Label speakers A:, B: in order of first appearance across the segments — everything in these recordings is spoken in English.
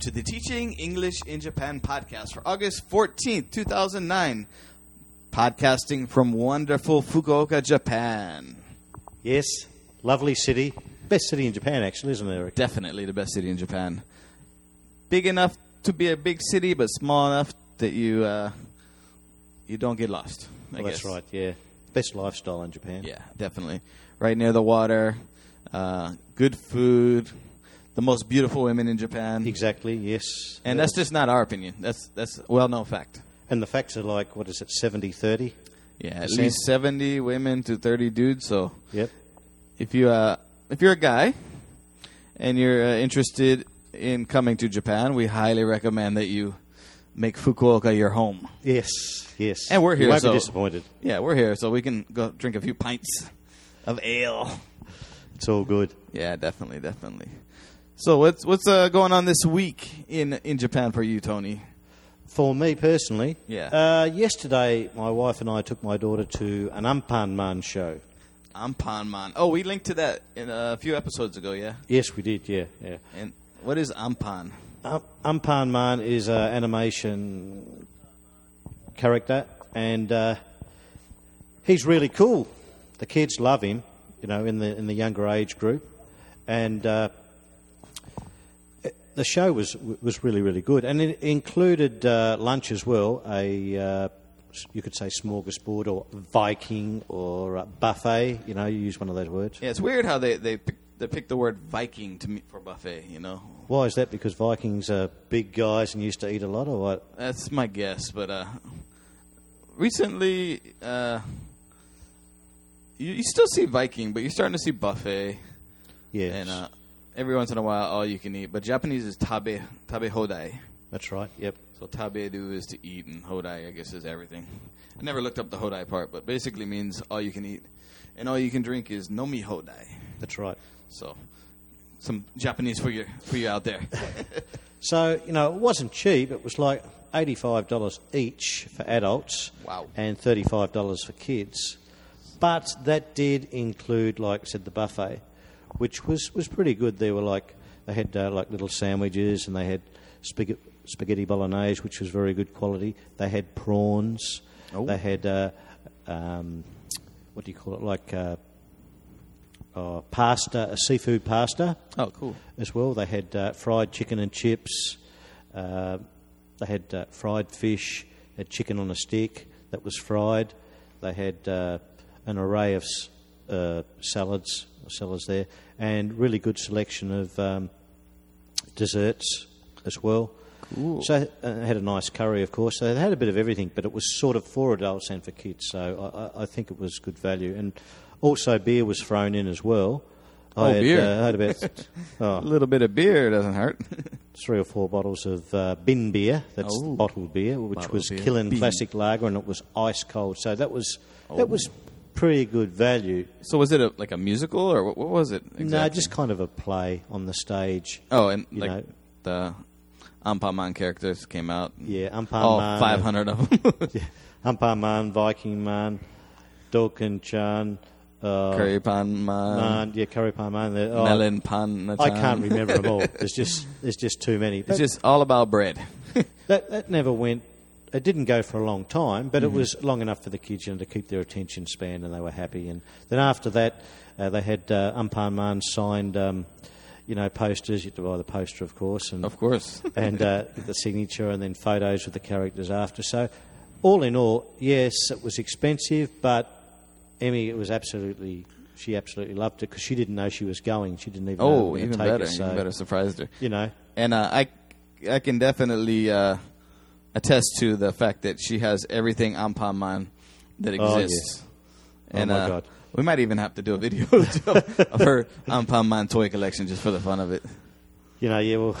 A: to the Teaching English in Japan podcast for August 14th, 2009. Podcasting from wonderful Fukuoka, Japan.
B: Yes, lovely city. Best city in Japan, actually, isn't it, Eric?
A: Definitely the best city in Japan. Big enough to be a big city, but small enough that you uh, you don't get lost. I
B: Well, that's right, yeah. Best lifestyle in Japan.
A: Yeah, definitely. Right near the water, uh, good food, the most beautiful women in Japan.
B: Exactly, yes.
A: And that's just not our opinion. That's that's well known fact.
B: And the facts are like, what is it, 70 30?
A: Yeah, at
B: Percent.
A: least seventy women to thirty dudes. So
B: Yep.
A: if you uh, if you're a guy and you're uh, interested in coming to Japan, we highly recommend that you make Fukuoka your home.
B: Yes, yes.
A: And we're
B: You
A: here,
B: won't
A: so-
B: be disappointed.
A: Yeah, we're here, so we can go drink a few pints of ale.
B: It's all good.
A: Yeah, definitely, definitely. So what's what's uh, going on this week in in Japan for you, Tony?
B: For me personally,
A: Yeah.
B: Uh, yesterday, my wife and I took my daughter to an Ampanman show.
A: Ampanman. Oh, we linked to that in a few episodes ago. Yeah.
B: Yes, we did, yeah, yeah.
A: And what is Ampan?
B: Um, Ampanman is an animation character, and uh, he's really cool. The kids love him, you know, in the in the younger age group, and uh, the show was was really really good, and it included uh, lunch as well. A uh, you could say smorgasbord or Viking or uh, buffet. You know, you use one of those words.
A: Yeah, it's weird how they they pick, they pick the word Viking to me for buffet. You know,
B: Why is that? Because Vikings are big guys and used to eat a lot, or what?
A: that's my guess. But uh, recently, uh, you, you still see Viking, but you're starting to see buffet.
B: Yes.
A: And uh, every once in a while, all you can eat. But Japanese is tabe tabe hodai.
B: That's right. Yep.
A: So tabe do is to eat, and hodai I guess is everything. I never looked up the hodai part, but basically means all you can eat, and all you can drink is nomi hodai.
B: That's right.
A: So some Japanese for you for you out there.
B: So you know, it wasn't cheap. It was like eighty-five dollars each for adults.
A: Wow.
B: And thirty-five dollars for kids. But that did include, like I said, the buffet, which was was pretty good. There were like they had uh, like little sandwiches, and they had spaghetti, spaghetti bolognese, which was very good quality. They had prawns.
A: Oh.
B: They had uh, um, what do you call it? Like uh, uh, pasta, a seafood pasta
A: oh, cool.
B: as well. They had uh, fried chicken and chips. Uh, they had uh, fried fish. Had chicken on a stick that was fried. They had uh, an array of uh, salads, salads there, and really good selection of um, desserts as well.
A: Cool.
B: So uh, had a nice curry, of course. So they had a bit of everything, but it was sort of for adults and for kids. So I, I, think it was good value, and also beer was thrown in as well.
A: Oh,
B: I had,
A: beer.
B: Uh, I had about
A: A
B: oh,
A: little bit of beer doesn't hurt.
B: three or four bottles of uh, bin beer. That's
A: Oh.
B: bottled beer, which
A: Bottled
B: was
A: beer.
B: Classic Lager, and it was ice cold. So that was
A: Oh.
B: that was pretty good value.
A: so was it a, like a musical or what, what was it? Exactly?
B: No, just kind of a play on the stage.
A: oh, and
B: you
A: like
B: know.
A: the Ampanman characters came out.
B: Yeah, Umpan
A: all
B: Man,
A: five hundred of them.
B: Yeah, Umpan Man, Baikinman, Dolken Chan, uh,
A: Curry pan man,
B: Man, yeah, Curry Pan Man. Oh,
A: melon pan.
B: I can't remember them all. There's just there's just too many.
A: It's just all about bread.
B: that that never went. It didn't go for a long time, but
A: Mm-hmm.
B: it was long enough for the kids you know, to keep their attention span, and they were happy. And then after that, uh, they had uh, Umpan Man signed, um, you know, posters. You had to buy the poster, of course, and
A: of course.
B: and uh, the signature, and then photos with the characters after. So, all in all, yes, it was expensive, but Emmy, it was absolutely. She absolutely loved it because she didn't know she was going. She didn't even know
A: oh,
B: we
A: even better.
B: her, so,
A: even better. Surprised her.
B: You know,
A: And uh, I, I can definitely uh, attest to the fact that she has everything Ampanman that
B: Oh,
A: exists.
B: Oh,
A: And
B: my
A: uh,
B: God.
A: we might even have to do a video of, of her Ampanman toy collection just for the fun of it.
B: you know, yeah, well,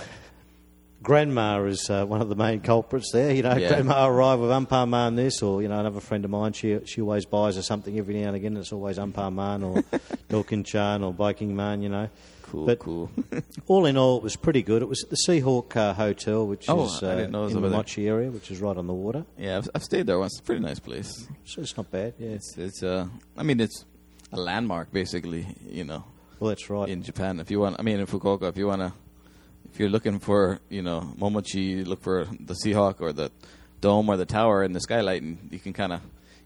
B: Grandma is uh, one of the main culprits there. You know,
A: Yeah.
B: Grandma arrived with Umpaman this, or you know, another friend of mine. She she always buys her something every now and again. It's always Umpaman or Dolkin Chan or Baikinman. You know,
A: Cool,
B: But-
A: cool.
B: all in all, it was pretty good. It was at the Seahawk uh, Hotel, which
A: Oh,
B: is uh,
A: didn't know it was
B: in the. Mochi area, which is right on the water.
A: yeah, I've, I've stayed there once. It's a pretty nice place.
B: So it's not bad. Yeah,
A: It's, it's uh, I mean, it's a landmark basically. You know,
B: well, that's right.
A: in Japan. If you want, I mean, in Fukuoka, if you want to, if you're looking for you know Momochi, look for the Seahawk or the dome or the tower and the skylight, and you can kind of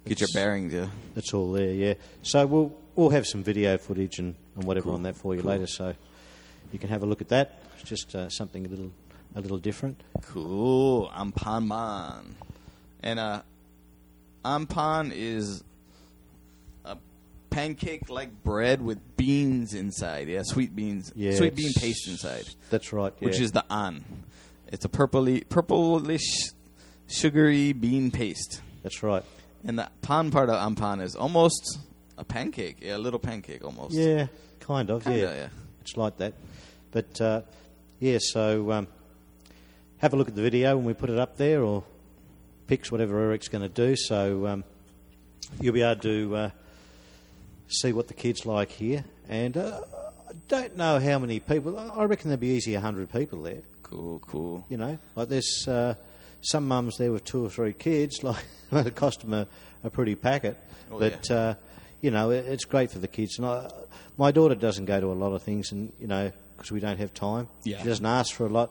A: get your bearings. Yeah.
B: That's all there, yeah. So we'll we'll have some video footage and, and whatever on that for you later, so you can have a look at that. It's just uh, something a little a little different.
A: Cool. Ampanman. And uh ampan is pancake like bread with beans inside. Yeah, sweet beans.
B: Yeah,
A: sweet bean paste inside.
B: That's right. Yeah.
A: Which is the an. It's a purpley purplish sugary bean paste.
B: that's right.
A: And the pan part of ampan is almost a pancake. Yeah, a little pancake almost.
B: Yeah, kind of.
A: Kinda,
B: yeah.
A: yeah.
B: it's like that. But uh, yeah, so um, have a look at the video when we put it up there, or pics, whatever Eric's going to do. So um, you'll be able to uh, see what the kids like here. And uh, I don't know how many people. I reckon there'd be easy hundred people there.
A: Cool, cool.
B: You know, like there's uh, some mums there with two or three kids. Like it cost them a, a pretty packet,
A: Oh,
B: but uh, you know it, it's great for the kids. And I, my daughter doesn't go to a lot of things, and you know because we don't have time.
A: Yeah.
B: She doesn't ask for a lot,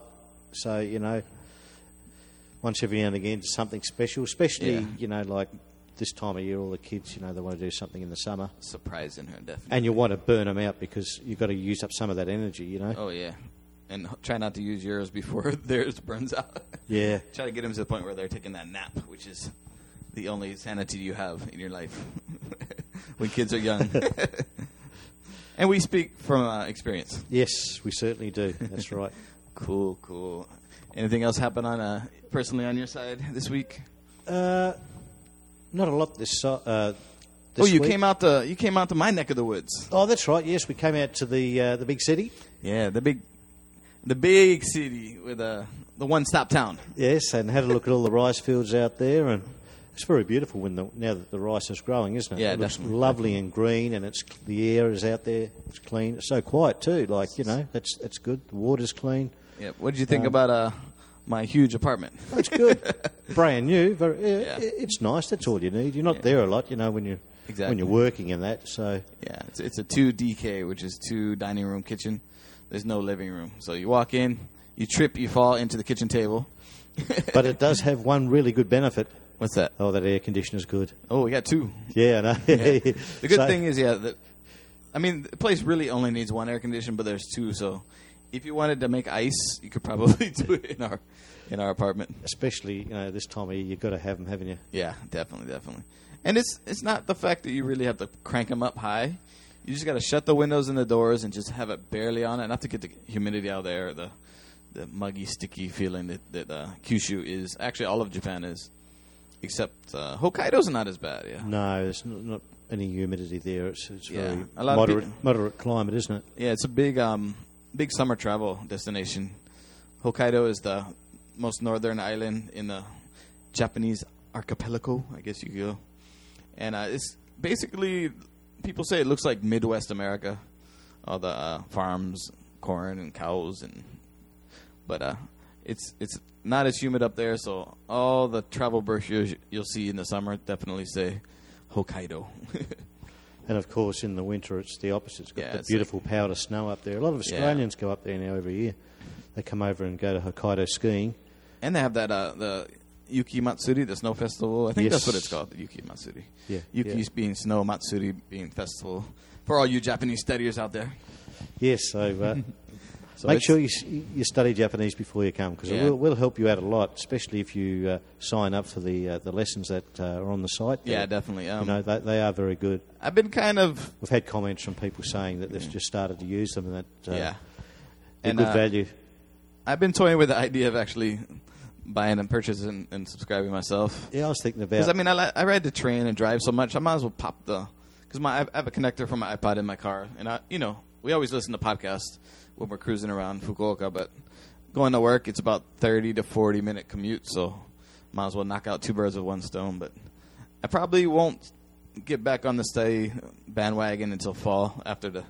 B: so you know once every now and again something special, especially
A: Yeah.
B: you know like this time of year, all the kids you know they want to do something in the summer,
A: Surprising her definitely.
B: and you want to burn them out because you've got to use up some of that energy. You know.
A: Oh yeah, and try not to use yours before theirs burns out.
B: Yeah.
A: try to get them to the point where they're taking that nap, which is the only sanity you have in your life when kids are young. and we speak from uh, experience.
B: Yes, we certainly do. That's right.
A: Cool, cool. Anything else happen on uh, personally on your side this week?
B: Uh, not a lot this. so- Uh,
A: oh, you
B: week.
A: came out to you came out to my neck of the woods.
B: Oh, that's right. Yes, we came out to the uh, the big city.
A: Yeah, the big, the big city with uh, the one stop town.
B: Yes, and had a look at all the rice fields out there, and it's very beautiful when the, now that the rice is growing, isn't it?
A: Yeah,
B: it looks
A: definitely.
B: lovely and green, and it's the air is out there. It's clean. It's so quiet too. Like you know, that's that's good. The water's clean.
A: Yeah. What did you think
B: Um,
A: about uh, my huge apartment?
B: It's good, brand new. Very, yeah,
A: Yeah.
B: It's nice. That's all you need. You're not there a lot, you know, when you when
A: Exactly.
B: you're working in that. So
A: Yeah, it's, it's a two DK, which is two dining room kitchen. There's no living room, so you walk in, you trip, you fall into the kitchen table.
B: but it does have one really good benefit.
A: What's that?
B: Oh, that air conditioner's good.
A: Oh, we got two.
B: Yeah, I know.
A: The good
B: So-
A: thing is, yeah, the, I mean, the place really only needs one air conditioner, but there's two. So, if you wanted to make ice, you could probably do it in our in our apartment.
B: especially you know this time of year, you've got to have them, haven't you?
A: Yeah, definitely, definitely. And it's it's not the fact that you really have to crank them up high. You just got to shut the windows and the doors and just have it barely on, it enough to get the humidity out there, the the muggy, sticky feeling that that uh, Kyushu is. Actually, all of Japan is, except uh, Hokkaido's not as bad. Yeah,
B: No, there's not, not any humidity there. It's, it's
A: Yeah,
B: very
A: of
B: moderate, moderate climate, isn't it?
A: yeah. It's a big um big summer travel destination. Hokkaido is the most northern island in the Japanese archipelago, I guess you go. And uh, it's basically people say it looks like Midwest America, all the uh, farms, corn and cows, and but uh, it's it's not as humid up there. So all the travel brochures you'll see in the summer definitely say Hokkaido.
B: And of course, in the winter, it's the opposite. It's got
A: Yeah,
B: the beautiful powder snow up there. A lot of
A: Yeah.
B: Australians go up there now every year. They come over and go to Hokkaido skiing.
A: And they have that uh, the Yuki Matsuri, the snow festival. I think that's what it's called, the Yuki Matsuri.
B: Yeah,
A: Yuki's
B: yeah.
A: being snow, Matsuri being festival. For all you Japanese studiers out there.
B: Yes, so, uh,
A: So
B: make sure you, you study Japanese before you come because
A: Yeah.
B: it will, will help you out a lot, especially if you uh, sign up for the uh, the lessons that uh, are on the site.
A: Yeah, definitely. Um,
B: you know, they, they are very good.
A: I've been kind of
B: We've had comments from people saying that they've just started to use them and that uh,
A: yeah.
B: they're
A: And,
B: good
A: uh,
B: value.
A: I've been toying with the idea of actually buying and purchasing and subscribing myself.
B: Yeah, I was thinking
A: Because
B: about.
A: I mean, I, I ride the train and drive so much, I might as well pop the. Because my I have a connector for my iPod in my car, and I, you know, we always listen to podcasts when we're cruising around Fukuoka. But going to work, it's about thirty to forty minute commute, so might as well knock out two birds with one stone. But I probably won't get back on the study bandwagon until fall after the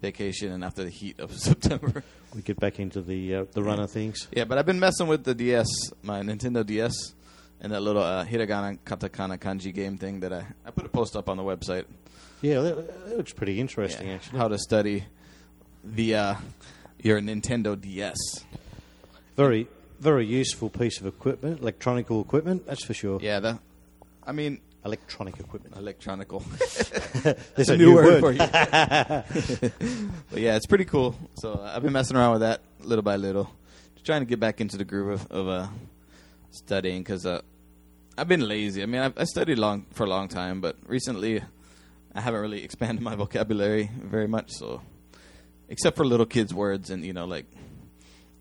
A: vacation and after the heat of September.
B: we get back into the uh, the runner things.
A: Yeah, but I've been messing with the DS, my Nintendo DS, and that little uh, hiragana, katakana, kanji game thing that I I put a post up on the website.
B: Yeah, that, that looks pretty interesting
A: Yeah,
B: actually.
A: How to study via your Nintendo DS.
B: Very, very useful piece of equipment, electronical equipment, that's for sure.
A: Yeah, the, I mean,
B: Electronic equipment.
A: electronical.
B: There's
A: a
B: a,
A: new
B: new,
A: word,
B: word.
A: for you. but yeah, it's pretty cool. So uh, I've been messing around with that little by little, just trying to get back into the groove of, of uh, studying because uh, I've been lazy. I mean, I've, I studied long for a long time, but recently I haven't really expanded my vocabulary very much. So, except for little kids' words and you know like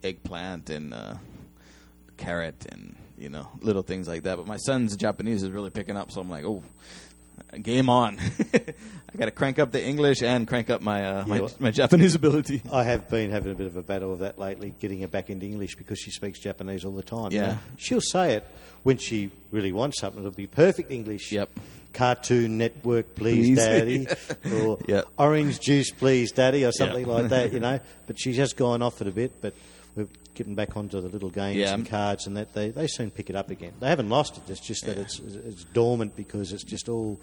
A: eggplant and uh, carrot and you know little things like that. But my son's Japanese is really picking up, so I'm like, oh, game on! I got to crank up the English and crank up my uh, my, my Japanese ability.
B: I have been having a bit of a battle with that lately, getting her back into English because she speaks Japanese all the time. you
A: Yeah.
B: know. She'll say it when she really wants something. It'll be perfect English.
A: Yep.
B: Cartoon Network, please,
A: Please.
B: Daddy. or
A: Yep.
B: Orange Juice, please, Daddy, or something
A: Yep.
B: like that, you know. But she's just gone off it a bit, but we're getting back onto the little games
A: Yeah.
B: and cards and that. They, they soon pick it up again. They haven't lost it, it's just that
A: Yeah.
B: it's, it's dormant because it's just all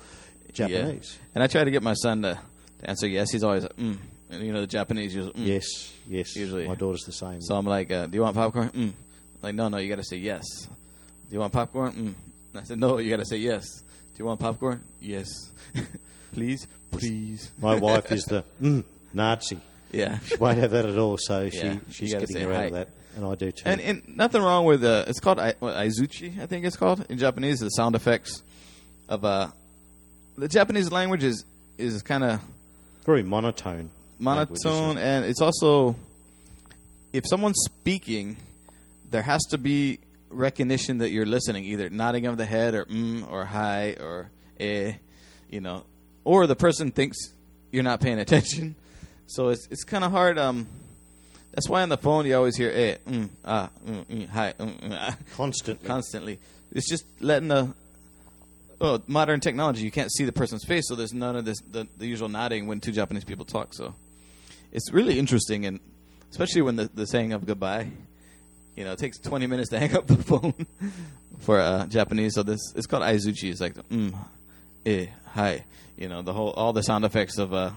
B: Japanese.
A: Yeah. And I try to get my son to, to answer yes. He's always like, mm. And you know, the Japanese use mm.
B: Yes, yes.
A: Usually.
B: My daughter's the same.
A: So I'm like, uh, do you want popcorn? Mm. Like, no, no, you got to say yes. Do you want popcorn? Mm. I said, no, you got to say yes. Do you want popcorn? Yes. Please? Please.
B: My wife is the mm, Nazi.
A: Yeah.
B: She won't have that at all, so she,
A: Yeah,
B: she's
A: gotta
B: getting
A: say
B: her out of that, and I do too.
A: And, and nothing wrong with uh, it's called I, what, Aizuchi, I think it's called in Japanese. The sound effects of uh, the Japanese language is is kind of
B: Very monotone.
A: monotone, and it's also if someone's speaking, there has to be recognition that you're listening, either nodding of the head or mm or hi or eh, you know, or the person thinks you're not paying attention. So it's it's kind of hard. Um, that's why on the phone you always hear eh, mm, ah, mm, mm, hi, mm, mm, ah,
B: Constantly.
A: constantly. It's just letting the oh, modern technology. You can't see the person's face, so there's none of this the, the usual nodding when two Japanese people talk. So it's really interesting, and especially when the, the saying of goodbye. You know, it takes 20 minutes to hang up the phone for uh, Japanese. So this it's called aizuchi. It's like mm, eh, hi. You know, the whole all the sound effects of uh,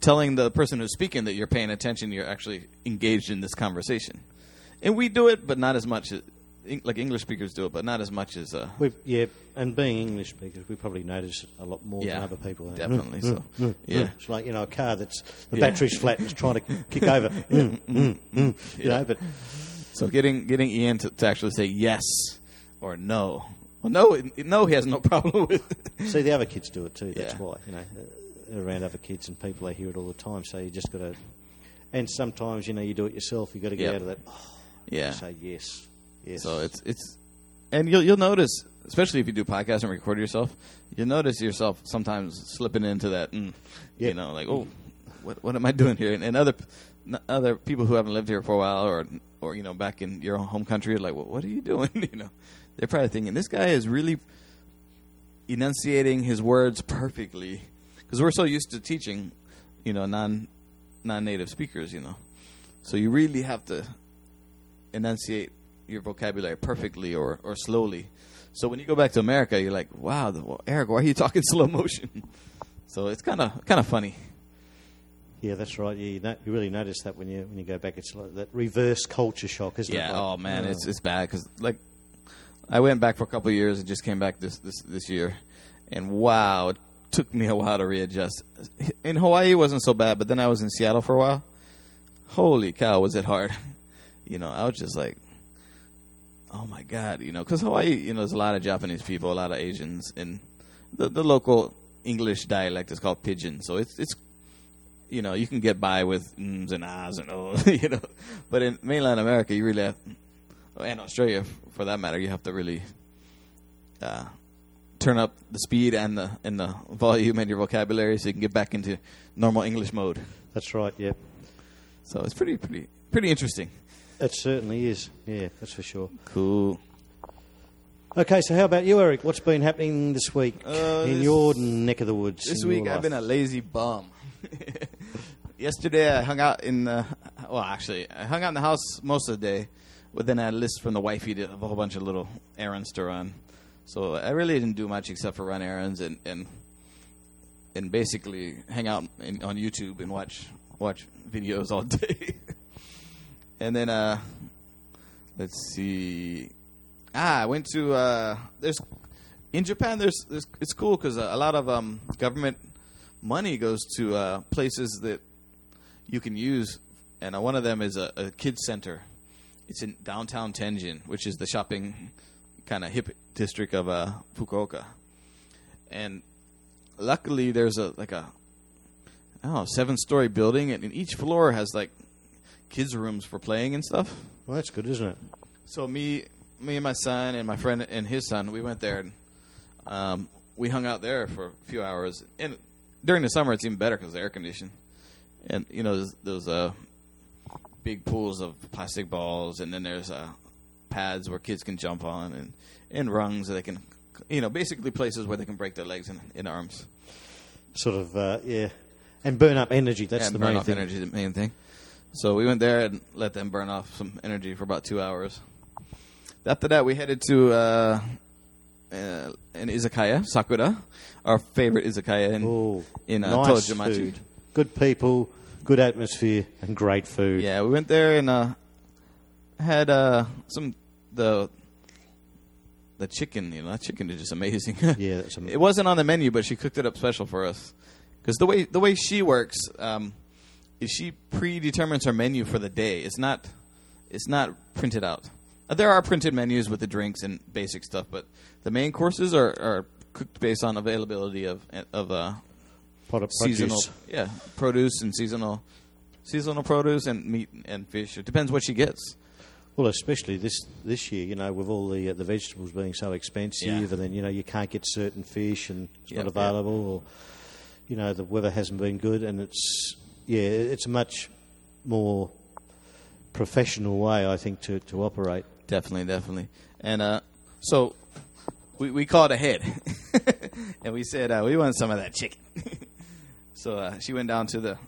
A: telling the person who's speaking that you're paying attention. You're actually engaged in this conversation, and we do it, but not as much. As, like English speakers do it, but not as much as uh,
B: We've, yeah, and being English speakers, we probably notice it a lot more
A: Yeah,
B: than other people.
A: definitely
B: Mm,
A: so.
B: mm, mm,
A: Yeah.
B: mm. It's like, you know, a car that's, the
A: Yeah.
B: battery's flat and it's trying to kick over. Mm, mm, you
A: Yeah.
B: know, but
A: So getting getting Ian to, to actually say yes or no. Well, no, no, he has no problem with. It.
B: see, the other kids do it too. That's why, you know, uh, around other kids and people, they hear it all the time. So you just got to, and sometimes, you know, you do it yourself. you got to get
A: Yep.
B: out of that. Oh,
A: yeah.
B: Say yes. Yes.
A: So it's it's, and you'll you'll notice, especially if you do podcasts and record yourself, you'll notice yourself sometimes slipping into that, mm,
B: Yeah.
A: you know, like oh, what what am I doing here? And, and other n- other people who haven't lived here for a while, or or you know, back in your home country, are like, well, what are you doing? you know, they're probably thinking this guy is really enunciating his words perfectly because we're so used to teaching, you know, non non native speakers, you know, so you really have to enunciate your vocabulary perfectly or, or slowly. So when you go back to America, you're like, wow, the, well, Eric, why are you talking slow motion? So it's kind of kind of funny.
B: Yeah, that's right. Yeah, you, you really notice that when you when you go back. It's like that reverse culture shock, isn't it?
A: Yeah.
B: Like,
A: Oh man, it's it's bad because like I went back for a couple of years and just came back this this this year, and wow, took me a while to readjust. In Hawaii, it wasn't so bad, but then I was in Seattle for a while. Holy cow, was it hard? You know, I was just like, oh my god, you know, because Hawaii, you know, there's a lot of Japanese people, a lot of Asians, and the the local English dialect is called pidgin, so it's it's you know, you can get by with ums and ahs and oh, you know. But in mainland America, you really have, and Australia for that matter, you have to really uh, turn up the speed and the and the volume and your vocabulary so you can get back into normal English mode.
B: That's right. Yeah,
A: So it's pretty pretty pretty interesting.
B: it certainly is. Yeah, that's for sure.
A: Cool.
B: Okay, so how about you, Eric? What's been happening this week
A: Uh,
B: in
A: this-
B: your neck of the woods?
A: This week I've been a lazy bum. Yesterday I hung out in the well, actually I hung out in the house most of the day, but then I had a list from the wifey to a whole bunch of little errands to run. So I really didn't do much except for run errands and and and basically hang out in, on YouTube and watch watch videos all day. and then uh, let's see. Ah, I went to uh, there's in Japan. There's, there's it's cool because a, a lot of um, government money goes to uh, places that you can use, and uh, one of them is a, a kids center. It's in downtown Tenjin, which is the shopping kind of hip district of uh, Fukuoka, and luckily there's a like a I don't know seven story building, and, each floor has like kids rooms for playing and stuff.
B: Well, that's good, isn't it?
A: So me, me and my son and my friend and his son, we went there and um, we hung out there for a few hours. And during the summer, it's even better because the air conditioned. And you know, those, those uh, big pools of plastic balls, and then there's uh, pads where kids can jump on, and and rungs that they can, you know, basically places where they can break their legs and, and arms.
B: Sort of, uh, yeah. And burn up energy. That's
A: and
B: the
A: burn
B: main
A: off
B: thing.
A: energy, the main thing. So we went there and let them burn off some energy for about two hours. After that, we headed to uh, uh, an izakaya, Sakura, our favorite izakaya in in uh,
B: nice food. Good people, good atmosphere, and great food.
A: Yeah, we went there and uh, had uh, some the the chicken. You know, that chicken is just amazing.
B: Yeah, that's am-
A: it wasn't on the menu, but she cooked it up special for us. Because the way the way she works um, is she predetermines her menu for the day. It's not it's not printed out. Uh, there are printed menus with the drinks and basic stuff, but the main courses are, are cooked based on availability of of uh, seasonal
B: produce.
A: yeah produce and seasonal seasonal produce and meat and fish. It depends what she gets.
B: Well, especially this this year, you know, with all the uh, the vegetables being so expensive,
A: Yeah.
B: and then you know you can't get certain fish and it's
A: Yep,
B: not
A: yep.
B: available, or you know the weather hasn't been good, and it's yeah, it's a much more professional way, I think, to to operate.
A: Definitely, definitely. And uh, so we we called ahead, and we said uh, we want some of that chicken. so uh, she went down to the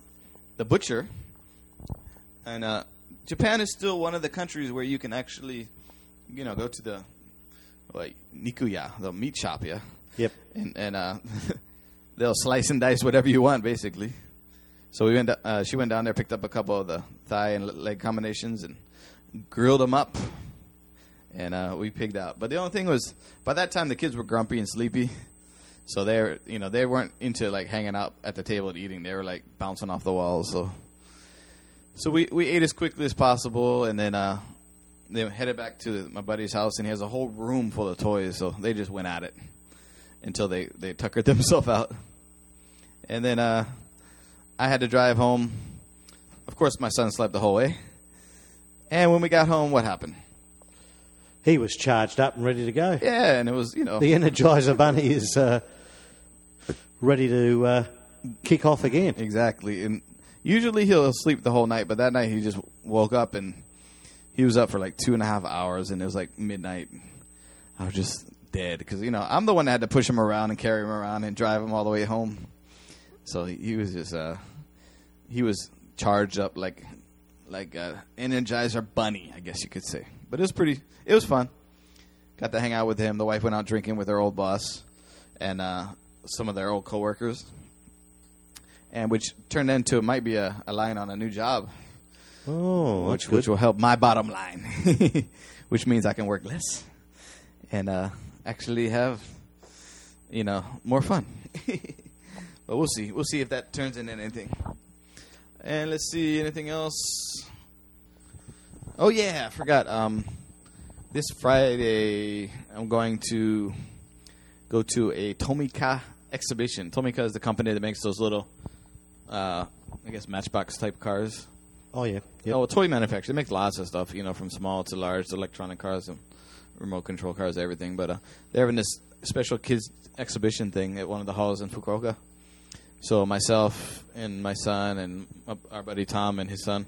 A: the butcher, and uh, Japan is still one of the countries where you can actually, you know, go to the like nikuya, the meat shop, yeah,
B: Yep.
A: and and uh, they'll slice and dice whatever you want, basically. So we went. Uh, she went down there, picked up a couple of the thigh and leg combinations, and grilled them up. And uh, we pigged out. But the only thing was, by that time the kids were grumpy and sleepy, so they're you know they weren't into like hanging out at the table and eating. They were like bouncing off the walls. So, so we we ate as quickly as possible, and then uh, they headed back to my buddy's house, and he has a whole room full of toys. So they just went at it until they they tuckered themselves out. And then uh, I had to drive home. Of course, my son slept the whole way. And when we got home, what happened?
B: He was charged up and ready to go.
A: Yeah, and it was you know
B: The Energizer Bunny is uh, ready to uh, kick off again.
A: exactly. And usually he'll sleep the whole night, but that night he just woke up and he was up for like two and a half hours, and it was like midnight. I was just dead because you know I'm the one that had to push him around and carry him around and drive him all the way home. So he, was just uh, he was charged up like like a Energizer bunny, I guess you could say. But it was pretty. It was fun. Got to hang out with him. The wife went out drinking with her old boss and uh, some of their old coworkers, and which turned into it might be a, a line on a new job,
B: Oh,
A: which which will help my bottom line, which means I can work less and uh, actually have you know more fun. but we'll see. We'll see if that turns into anything. And let's see anything else. Oh yeah, I forgot. Um, this Friday I'm going to go to a Tomica exhibition. Tomica is the company that makes those little, uh, I guess, Matchbox type cars.
B: Oh yeah. Yep.
A: Oh, a toy manufacturer. They make lots of stuff, you know, from small to large, electronic cars and remote control cars, everything. But uh, they're having this special kids exhibition thing at one of the halls in Fukuoka. So myself and my son and our buddy Tom and his son,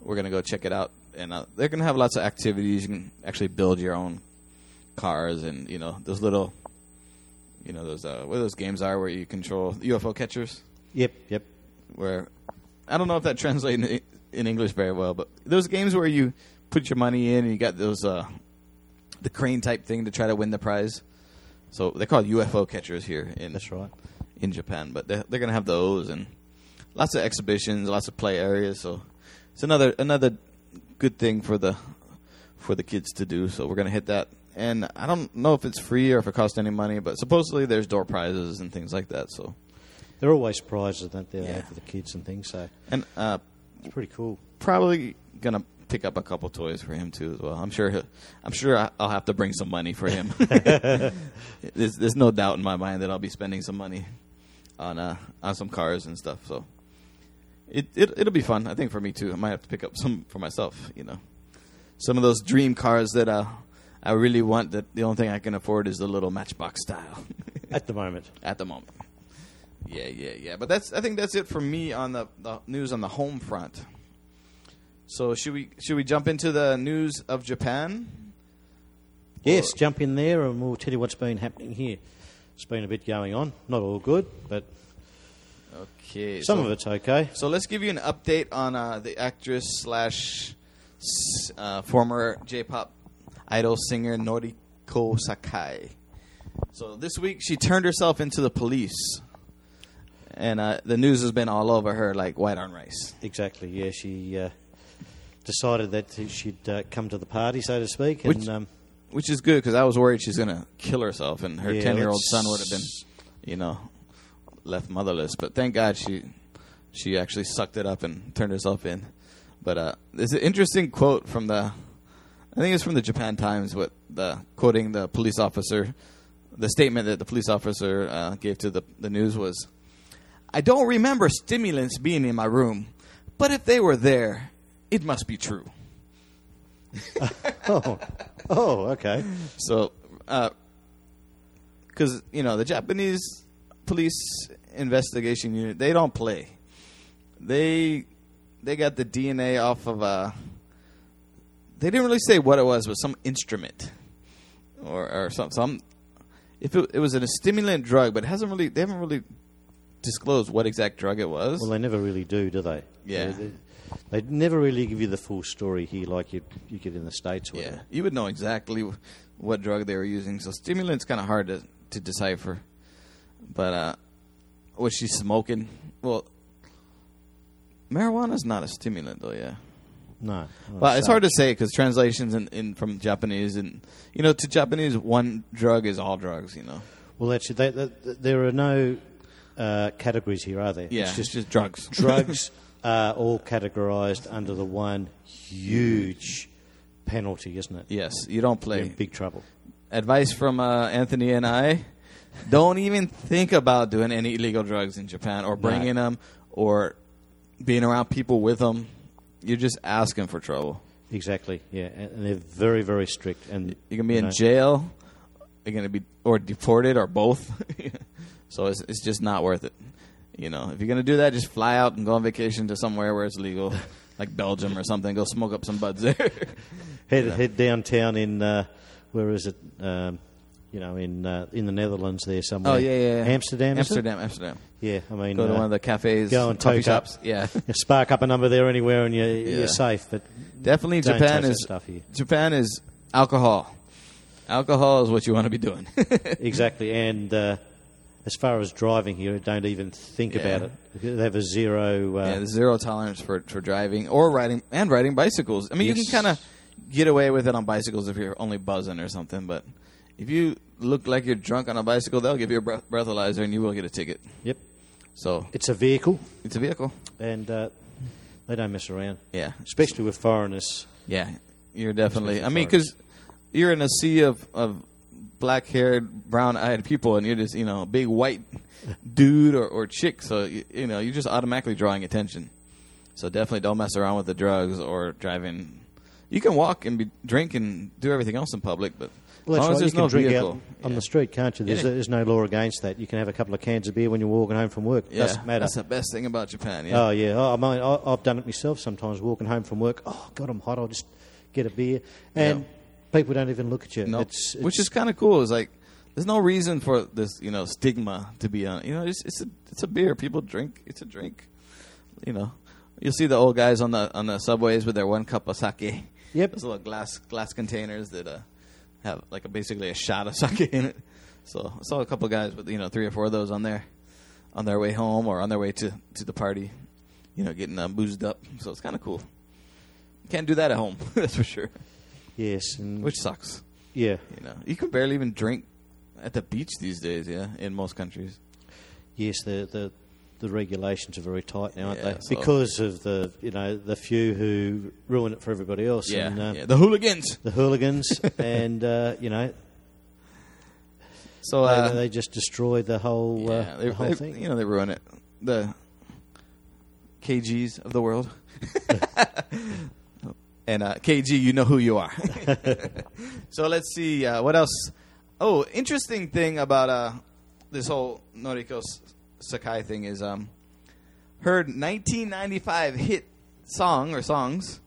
A: we're gonna go check it out, and uh, they're gonna have lots of activities. You can actually build your own cars, and you know those little, you know those uh, what those games are where you control UFO catchers
B: Yep. Yep.
A: Where I don't know if that translates in, in English very well, but those games where you put your money in and you got those uh, the crane type thing to try to win the prize. So they're called UFO catchers here in
B: That's right.
A: in Japan, but they're, they're gonna have those and lots of exhibitions, lots of play areas. So it's another another good thing for the for the kids to do. So we're gonna hit that. And I don't know if it's free or if it costs any money, but supposedly there's door prizes and things like that. So
B: They're always prizes, don't they,
A: Yeah.
B: for the kids and things. So
A: and uh,
B: it's pretty cool.
A: probably gonna pick up a couple toys for him too as well. I'm sure. He'll, I'm sure I'll have to bring some money for him. there's, there's no doubt in my mind that I'll be spending some money on uh, on some cars and stuff. So it, it it'll be fun. I think for me too. I might have to pick up some for myself. You know, some of those dream cars that uh, I really want. That the only thing I can afford is the little Matchbox style
B: At the moment.
A: at the moment. Yeah, yeah, yeah. But that's I think that's it for me on the, the news on the home front. So should we should we jump into the news of Japan?
B: Yes,
A: Or-
B: jump in there and we'll tell you what's been happening here. It's been a bit going on. Not all good, but
A: Okay.
B: some
A: so,
B: of it's okay.
A: So let's give you an update on uh, the actress slash uh, former J-pop idol singer Noriko Sakai. So this week she turned herself into the police, and uh, the news has been all over her like white on rice.
B: Exactly, yeah. She uh, decided that she'd uh, come to the party, so to speak.
A: Which-
B: and um,
A: Which is good because I was worried she's gonna kill herself, and her ten-year-old
B: let's-
A: son would have been, you know, left motherless. But thank God she she actually sucked it up and turned herself in. But uh, there's an interesting quote from the, I think it's from the Japan Times, what the quoting the police officer, the statement that the police officer uh, gave to the the news was, "I don't remember stimulants being in my room, but if they were there, it must be true."
B: oh, oh, okay.
A: So, uh, because you know the Japanese police investigation unit, they don't play. They they got the DNA off of a. They didn't really say what it was, but some instrument, or or some some. If it, it was a stimulant drug, but it hasn't really they haven't really disclosed what exact drug it was.
B: Well, they never really do, do they?
A: Yeah.
B: They, they, they never really give you the full story here, like you you get in the states.
A: Yeah,
B: whatever.
A: you would know exactly what drug they were using. So stimulant's kind of hard to to decipher. But uh, was she smoking? Well, marijuana's not a stimulant, though. Yeah.
B: No.
A: Well, it's hard to say because translations in, in from Japanese and you know to Japanese one drug is all drugs. You know.
B: Well, actually, they, they, there are no uh, categories here, are there?
A: Yeah,
B: It's just
A: just drugs.
B: drugs are all categorised under the one huge penalty, isn't it?
A: yes, you don't
B: You're
A: play.
B: in big trouble.
A: Advice from uh, Anthony and I: don't even think about doing any illegal drugs in Japan or bringing them or being around people with them. You're just asking for trouble.
B: Exactly. Yeah, and they're very, very strict. And
A: You can be
B: you
A: in
B: know,
A: jail. You're going to be or deported or both. so it's it's just not worth it. You know, if you're going to do that, just fly out and go on vacation to somewhere where it's legal, like Belgium or something. Go smoke up some buds there.
B: head head downtown in uh, where is it? Um, you know, in uh, in the Netherlands there somewhere.
A: oh yeah, yeah, yeah.
B: Amsterdam.
A: Amsterdam, Amsterdam.
B: Yeah, I mean,
A: Go to
B: uh,
A: one of the cafes,
B: go and
A: coffee
B: toke up.
A: shops. Yeah,
B: you spark up a number there anywhere, and you're,
A: Yeah.
B: you're safe. But
A: definitely. Japan is
B: stuff here.
A: Japan is alcohol. Alcohol is what you want to be doing.
B: exactly, and uh, as far as driving here, don't even think
A: Yeah.
B: about it. They have a zero. Uh,
A: Yeah, zero tolerance for, for driving or riding and riding bicycles. I mean, you can kind of get away with it on bicycles if you're only buzzing or something, but if you look like you're drunk on a bicycle, they'll give you a breath- breathalyzer and you will get a ticket.
B: Yep,
A: So
B: it's a vehicle,
A: it's a vehicle.
B: and uh, they don't mess around,
A: Yeah,
B: especially with foreigners.
A: yeah. You're definitely. I mean, because you're in a sea of of black haired, brown eyed people, and you're just you know big white dude or, or chick. So you, you know you're just automatically drawing attention. So definitely don't mess around with the drugs or driving. You can walk and be drink and do everything else in public, but
B: Well,
A: as long
B: that's
A: as
B: right.
A: there's
B: You can
A: no
B: drink
A: vehicle
B: out on
A: yeah.
B: the street, can't you? There's,
A: Yeah.
B: there's no law against that. You can have a couple of cans of beer when you're walking home from work.
A: Yeah,
B: Doesn't matter.
A: That's the best thing about Japan. Yeah.
B: Oh yeah, oh, I mean, I, I've done it myself. Sometimes walking home from work. Oh God, I'm hot. I'll just get a beer, and. People don't even look at you.
A: No,
B: It's,
A: which is kind of cool. Is like there's no reason for this, you know, stigma to be on. You know, it's it's a it's a beer. People drink. It's a drink. You know, you'll see the old guys on the on the subways with their one cup of sake.
B: Yep.
A: Those little glass glass containers that uh, have like a, basically a shot of sake in it. So I saw a couple guys with you know three or four of those on their on their way home or on their way to to the party. You know, getting uh, boozed up. So it's kind of cool. Can't do that at home. that's for sure.
B: Yes, and
A: which sucks.
B: yeah,
A: You know, you can barely even drink at the beach these days. Yeah, in most countries.
B: yes, the the the regulations are very tight now, aren't
A: Yeah,
B: they?
A: so-
B: Because of the you know the few who ruin it for everybody else.
A: Yeah,
B: and, uh,
A: yeah. The hooligans.
B: the hooligans, and uh, you know
A: So
B: they,
A: uh,
B: they just destroy the whole
A: yeah,
B: uh,
A: they,
B: the whole
A: they-
B: thing.
A: You know, they ruin it. The KGs of the world. and uh, KG, you know who you are. so let's see uh, what else. Oh, interesting thing about uh, this whole Noriko Sakai thing is um, her 1995 hit song or songs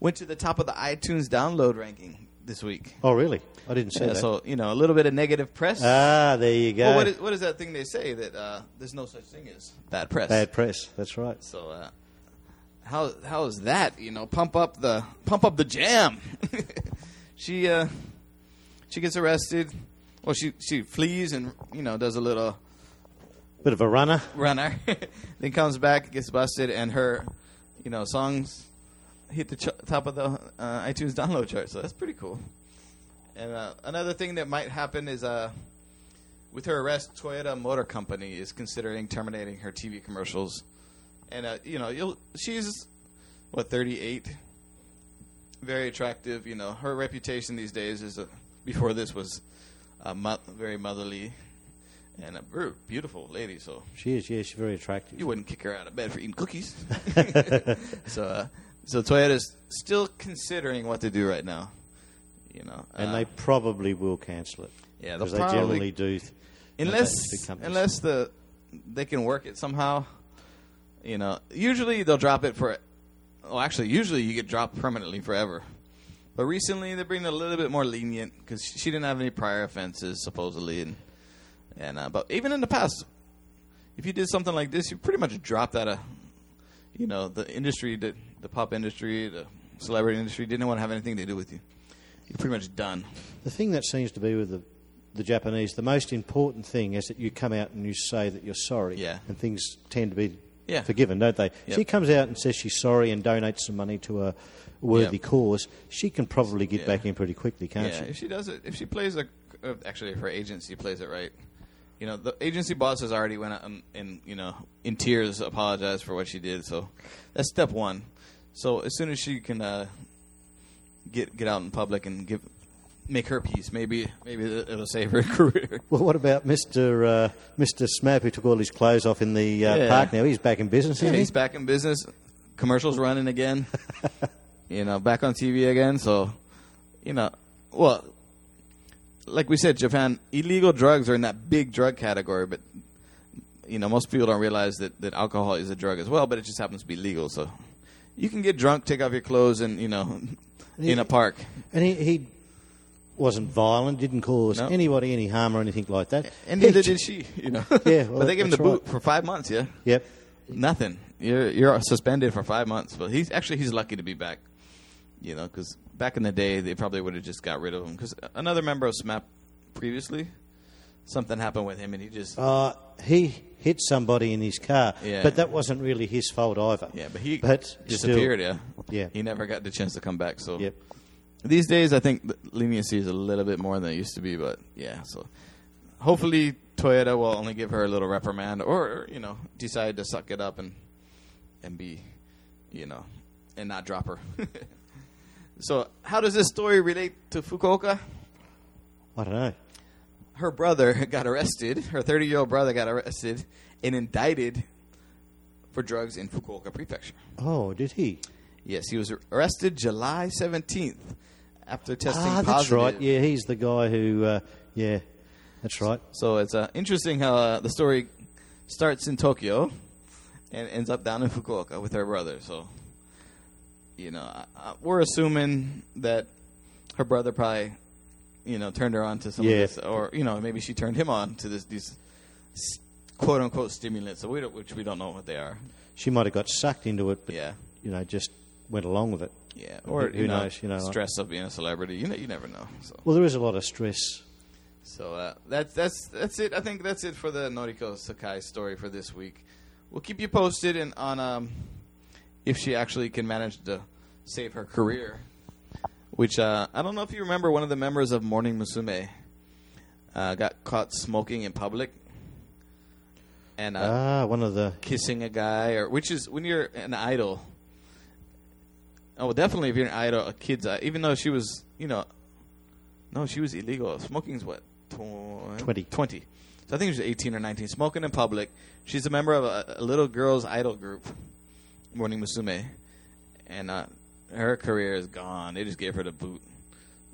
A: went to the top of the iTunes download ranking this week.
B: Oh, really? I didn't see
A: Yeah,
B: that.
A: so you know a little bit of negative press.
B: ah, there you go.
A: Well, what is, what is that thing they say that uh, there's no such thing as bad press?
B: Bad press. That's right.
A: So uh, how how is that? You know, pump up the pump up the jam. she uh, she gets arrested. Well, she she flees and you know does a little
B: Bit of a runner.
A: runner, then comes back, gets busted, and her you know songs hit the ch- top of the uh, iTunes download chart. So that's pretty cool. And uh, another thing that might happen is uh, with her arrest, Toyota Motor Company is considering terminating her TV commercials. And uh, you know, you'll, she's what 38, very attractive. You know, her reputation these days is a, before this was uh, mo- very motherly and a very beautiful lady. So
B: She is. Yeah, she's very attractive.
A: you wouldn't kick her out of bed for eating cookies. so, uh, so Toyota's still considering what to do right now. You know,
B: and
A: uh,
B: they probably will cancel it.
A: Yeah,
B: because they generally do. th-
A: unless
B: those big companies.
A: unless the they can work it somehow. You know, usually they'll drop it for. Well, actually, usually you get dropped permanently forever. But recently they're being a little bit more lenient because she didn't have any prior offenses supposedly, and and uh, but even in the past, if you did something like this, you pretty much dropped out of, you know, the industry, the the pop industry, the celebrity industry didn't want to have anything to do with you. You're pretty much done.
B: The thing that seems to be with the the Japanese, the most important thing is that you come out and you say that you're sorry.
A: Yeah.
B: And things tend to be
A: Yeah.
B: forgiven, don't they?
A: Yep.
B: She comes out and says she's sorry and donates some money to a worthy
A: Yep.
B: cause. She can probably get
A: Yeah.
B: back in pretty quickly, can't
A: yeah,
B: she?
A: if she does it, if she plays a, uh, actually, if her agency plays it right, you know, the agency boss has already went out and, and you know, in tears apologized for what she did. So that's step one. So as soon as she can uh, get get out in public and give make her peace, maybe maybe it'll save her career.
B: Well, what about Mr. Uh, Mr. Smap who took all his clothes off in the uh,
A: Yeah.
B: park now? He's back in business,
A: Yeah,
B: isn't he?
A: he's back in business. Commercials running again. you know, back on TV again. So, you know, well, like we said, Japan illegal drugs are in that big drug category, but you know, most people don't realize that that alcohol is a drug as well. But it just happens to be legal. So, you can get drunk, take off your clothes, and you know, in a park.
B: And he, he wasn't violent, didn't cause
A: No.
B: anybody any harm or anything like that.
A: And neither did she. You know.
B: Yeah, well,
A: but they gave him the boot
B: right.
A: for five months. Yeah.
B: Yep.
A: Nothing. You're you're suspended for five months. But he's actually he's lucky to be back. You know, because back in the day they probably would have just got rid of him. Because another member of SMAP previously, something happened with him, and he just
B: Uh, he hit somebody in his car,
A: Yeah.
B: but that wasn't really his fault either.
A: yeah, but he
B: but still-
A: disappeared. yeah,
B: Yeah.
A: He never got the chance to come back. So
B: Yep.
A: These days, I think leniency is a little bit more than it used to be. But yeah, so hopefully Toyota will only give her a little reprimand, or you know, decide to suck it up and and be, you know, and not drop her. so how does this story relate to Fukuoka?
B: I don't know.
A: Her brother got arrested. Her 30 year old brother got arrested and indicted for drugs in Fukuoka Prefecture.
B: Oh, did he?
A: Yes, he was arrested July 17th after testing
B: ah, that's
A: positive.
B: right. Yeah, he's the guy who. Uh, yeah, that's right.
A: So it's uh, interesting how uh, the story starts in Tokyo and ends up down in Fukuoka with her brother. So, you know, we're assuming that her brother probably, you know, turned her on to some
B: Yeah.
A: of this, or you know, maybe she turned him on to this these quote unquote stimulants. So we don't, which we don't know what they are.
B: She might have got sucked into it, but
A: Yeah.
B: you know, just went along with it.
A: Yeah, or
B: who
A: you know,
B: knows, you know, like-
A: stress of being a celebrity. You know, you never know. So.
B: Well, there is a lot of stress.
A: So uh, that's that's that's it. I think that's it for the Noriko Sakai story for this week. We'll keep you posted in, on um, if she actually can manage to save her career which uh, I don't know if you remember. One of the members of Morning Musume uh, got caught smoking in public and uh,
B: Ah, one of the
A: kissing a guy, or which is when you're an idol. Oh, definitely if you're an idol, a kid's even though she was, you know, no, she was illegal. Smoking's what tw-
B: 20.
A: 20. So I think she was 18 or 19. Smoking in public. She's a member of a, a little girls' idol group, Morning Musume, and uh, her career is gone. They just gave her the boot.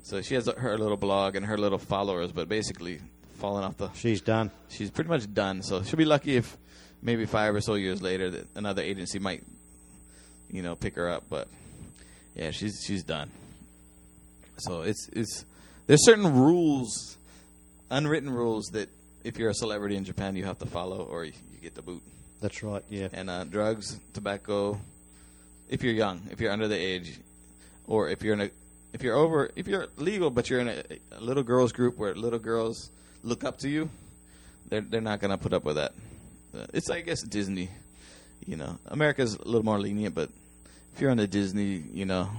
A: So she has her little blog and her little followers, but basically falling off the
B: she's done.
A: she's pretty much done. So she'll be lucky if maybe five or so years later that another agency might, you know, pick her up. But yeah, she's she's done. So it's it's there's certain rules, unwritten rules that if you're a celebrity in Japan you have to follow or you, you get the boot.
B: That's right. Yeah.
A: And uh, drugs, tobacco, if you're young, if you're under the age, or if you're in a if you're over if you're legal but you're in a, a little girls group where little girls look up to you, they're they're not gonna put up with that. Uh, it's I guess Disney, you know. America's a little more lenient, but if you're on the Disney, you know,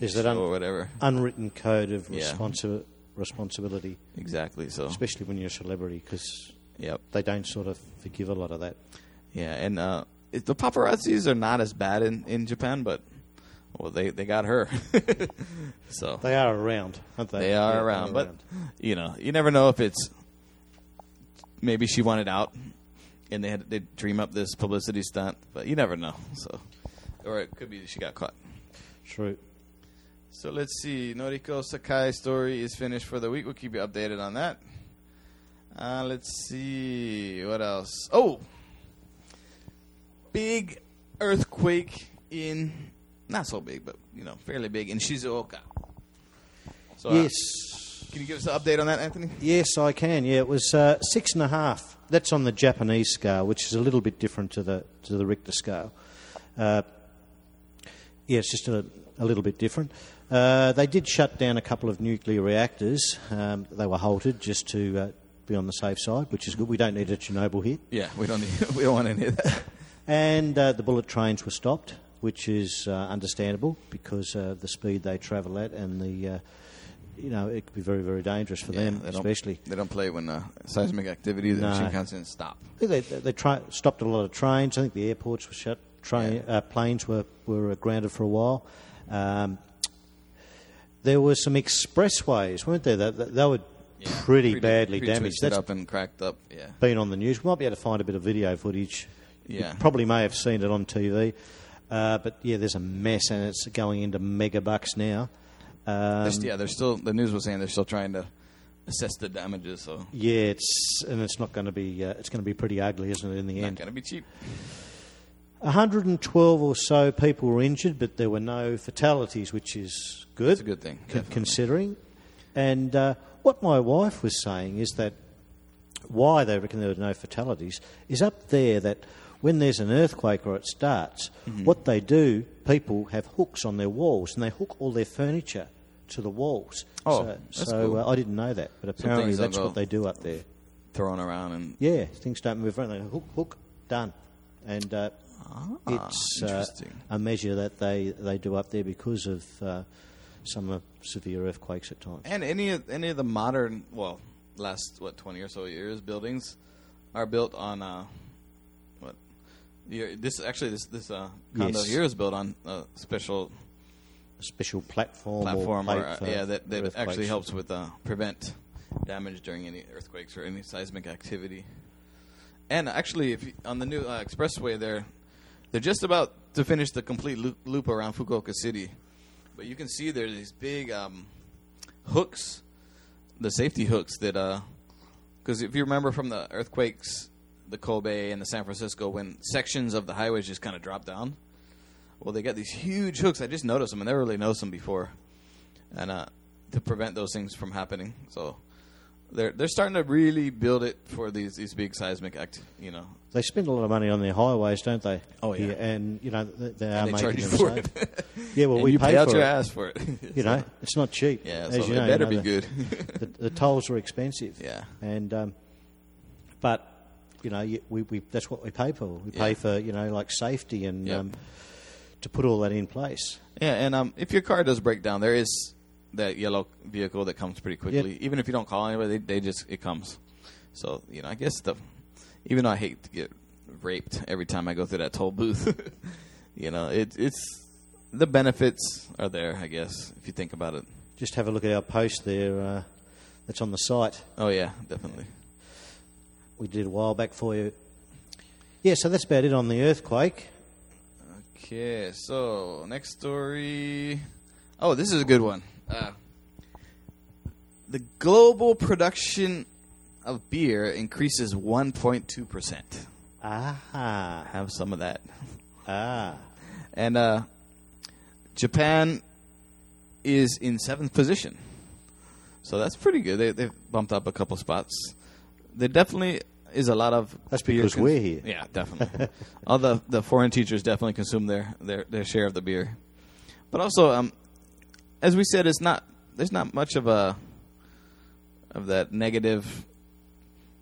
B: There's that un-
A: or whatever,
B: unwritten code of
A: Yeah.
B: responsi- responsibility,
A: exactly. So
B: especially when you're a celebrity, because
A: yep,
B: they don't sort of forgive a lot of that.
A: yeah, and uh, it, the paparazzis are not as bad in in Japan, but well, they they got her, so
B: They are around, aren't they?
A: They are
B: Yeah,
A: around, but you know, you never know if it's maybe she wanted out and they had they dream up this publicity stunt, but you never know. So, or it could be that she got caught.
B: true.
A: So let's see. Noriko Sakai story is finished for the week. We'll keep you updated on that. Uh, let's see what else. Oh, big earthquake in not so big, but you know, fairly big in Shizuoka. So, uh,
B: yes.
A: can you give us an update on that, Anthony?
B: Yes, I can. Yeah, it was uh, six and a half. That's on the Japanese scale, which is a little bit different to the to the Richter scale. Uh, yeah, it's just a, a little bit different. Uh, they did shut down a couple of nuclear reactors. Um, they were halted just to uh, be on the safe side, which is good. We don't need a Chernobyl hit.
A: Yeah, we don't need, we don't want any of that.
B: And uh, the bullet trains were stopped, which is uh, understandable because uh, the speed they travel at and the, uh, you know, it could be very, very dangerous for them,
A: they
B: especially.
A: They don't play when uh, seismic activity. The
B: No.
A: Shinkansen stop.
B: I think they, they, they try, stopped a lot of trains. I think the airports were shut. Train,
A: Yeah.
B: uh, planes were, were grounded for a while. Um, there were some expressways, weren't there? That, that, they were
A: Yeah,
B: pretty, badly
A: pretty
B: damaged. That's
A: up and cracked up. Yeah,
B: been on the news. We might be able to find a bit of video footage.
A: Yeah.
B: You probably may have seen it on TV. Uh, but yeah, there's a mess, and it's going into mega bucks now. Um,
A: yeah. They're still. The news was saying they're still trying to assess the damages. So
B: yeah, it's and it's not going to be. Uh, it's going to be pretty ugly, isn't it? In the
A: not
B: end,
A: going to be cheap.
B: 112 or so people were injured, but there were no fatalities, which is good.
A: It's a good thing, definitely.
B: considering. And uh, what my wife was saying is that why they reckon there were no fatalities is up there that when there's an earthquake or it starts,
A: Mm-hmm.
B: what they do, people have hooks on their walls and they hook all their furniture to the walls.
A: Oh,
B: so,
A: that's
B: so
A: cool.
B: uh, I didn't know that, but apparently that's what they do up there.
A: Thrown around and
B: Yeah, things don't move around. They hook, hook, done. And uh,
A: Ah,
B: it's uh, a measure that they, they do up there because of uh, some uh, severe earthquakes at times.
A: And any of any of the modern, well, last what twenty or so years, buildings are built on uh, what? This actually this this uh, condo
B: Yes.
A: here is built on a special
B: A special platform,
A: platform,
B: or,
A: or, yeah, that, that actually helps with uh, prevent damage during any earthquakes or any seismic activity. And actually, if you, on the new uh, expressway, they're they're just about to finish the complete loop, loop around Fukuoka City, but you can see there are these big um, hooks, the safety hooks that because if you remember from the earthquakes, the Kobe and the San Francisco, when sections of the highways just kind of drop down. Well, they got these huge hooks. I just noticed them. I never really noticed them before, and uh, to prevent those things from happening. So they're they're starting to really build it for these these big seismic act. You know,
B: They spend a lot of money on their highways, don't they?
A: Oh, yeah.
B: And you know they, they are
A: and they
B: making
A: charge you
B: them
A: for
B: safe.
A: it.
B: Yeah, well,
A: And
B: we
A: you
B: pay,
A: pay out
B: for
A: your
B: it.
A: ass for it.
B: You know, it's not cheap.
A: Yeah,
B: as
A: so
B: you know,
A: better
B: you know,
A: be
B: the-
A: good.
B: the, the tolls are expensive.
A: Yeah.
B: and um, but you know we, we that's what we pay for. We
A: Yeah.
B: pay for you know like safety and
A: Yep.
B: um, to put all that in place.
A: Yeah, and um, if your car does break down, there is that yellow vehicle that comes pretty quickly. Even if you don't call anybody, they, they just it comes. So you know, I guess the even though I hate to get raped every time I go through that toll booth, you know, it, it's the benefits are there. I guess if you think about it.
B: Just have a look at our post there. Uh, that's on the site.
A: Oh yeah, definitely.
B: We did a while back for you. Yeah, so that's about it on the earthquake.
A: Okay, so next story. Oh, this is a good one. Uh, the global production of beer increases 1.2%.
B: Ah,
A: Have some of that.
B: ah.
A: And uh, Japan is in seventh position. So that's pretty good. They, they've bumped up a couple spots. There definitely is a lot of.
B: That's
A: beer
B: because we're here.
A: Yeah, definitely. All the, the foreign teachers definitely consume their, their, their share of the beer. But also, um, as we said, it's not there's not much of a of that negative,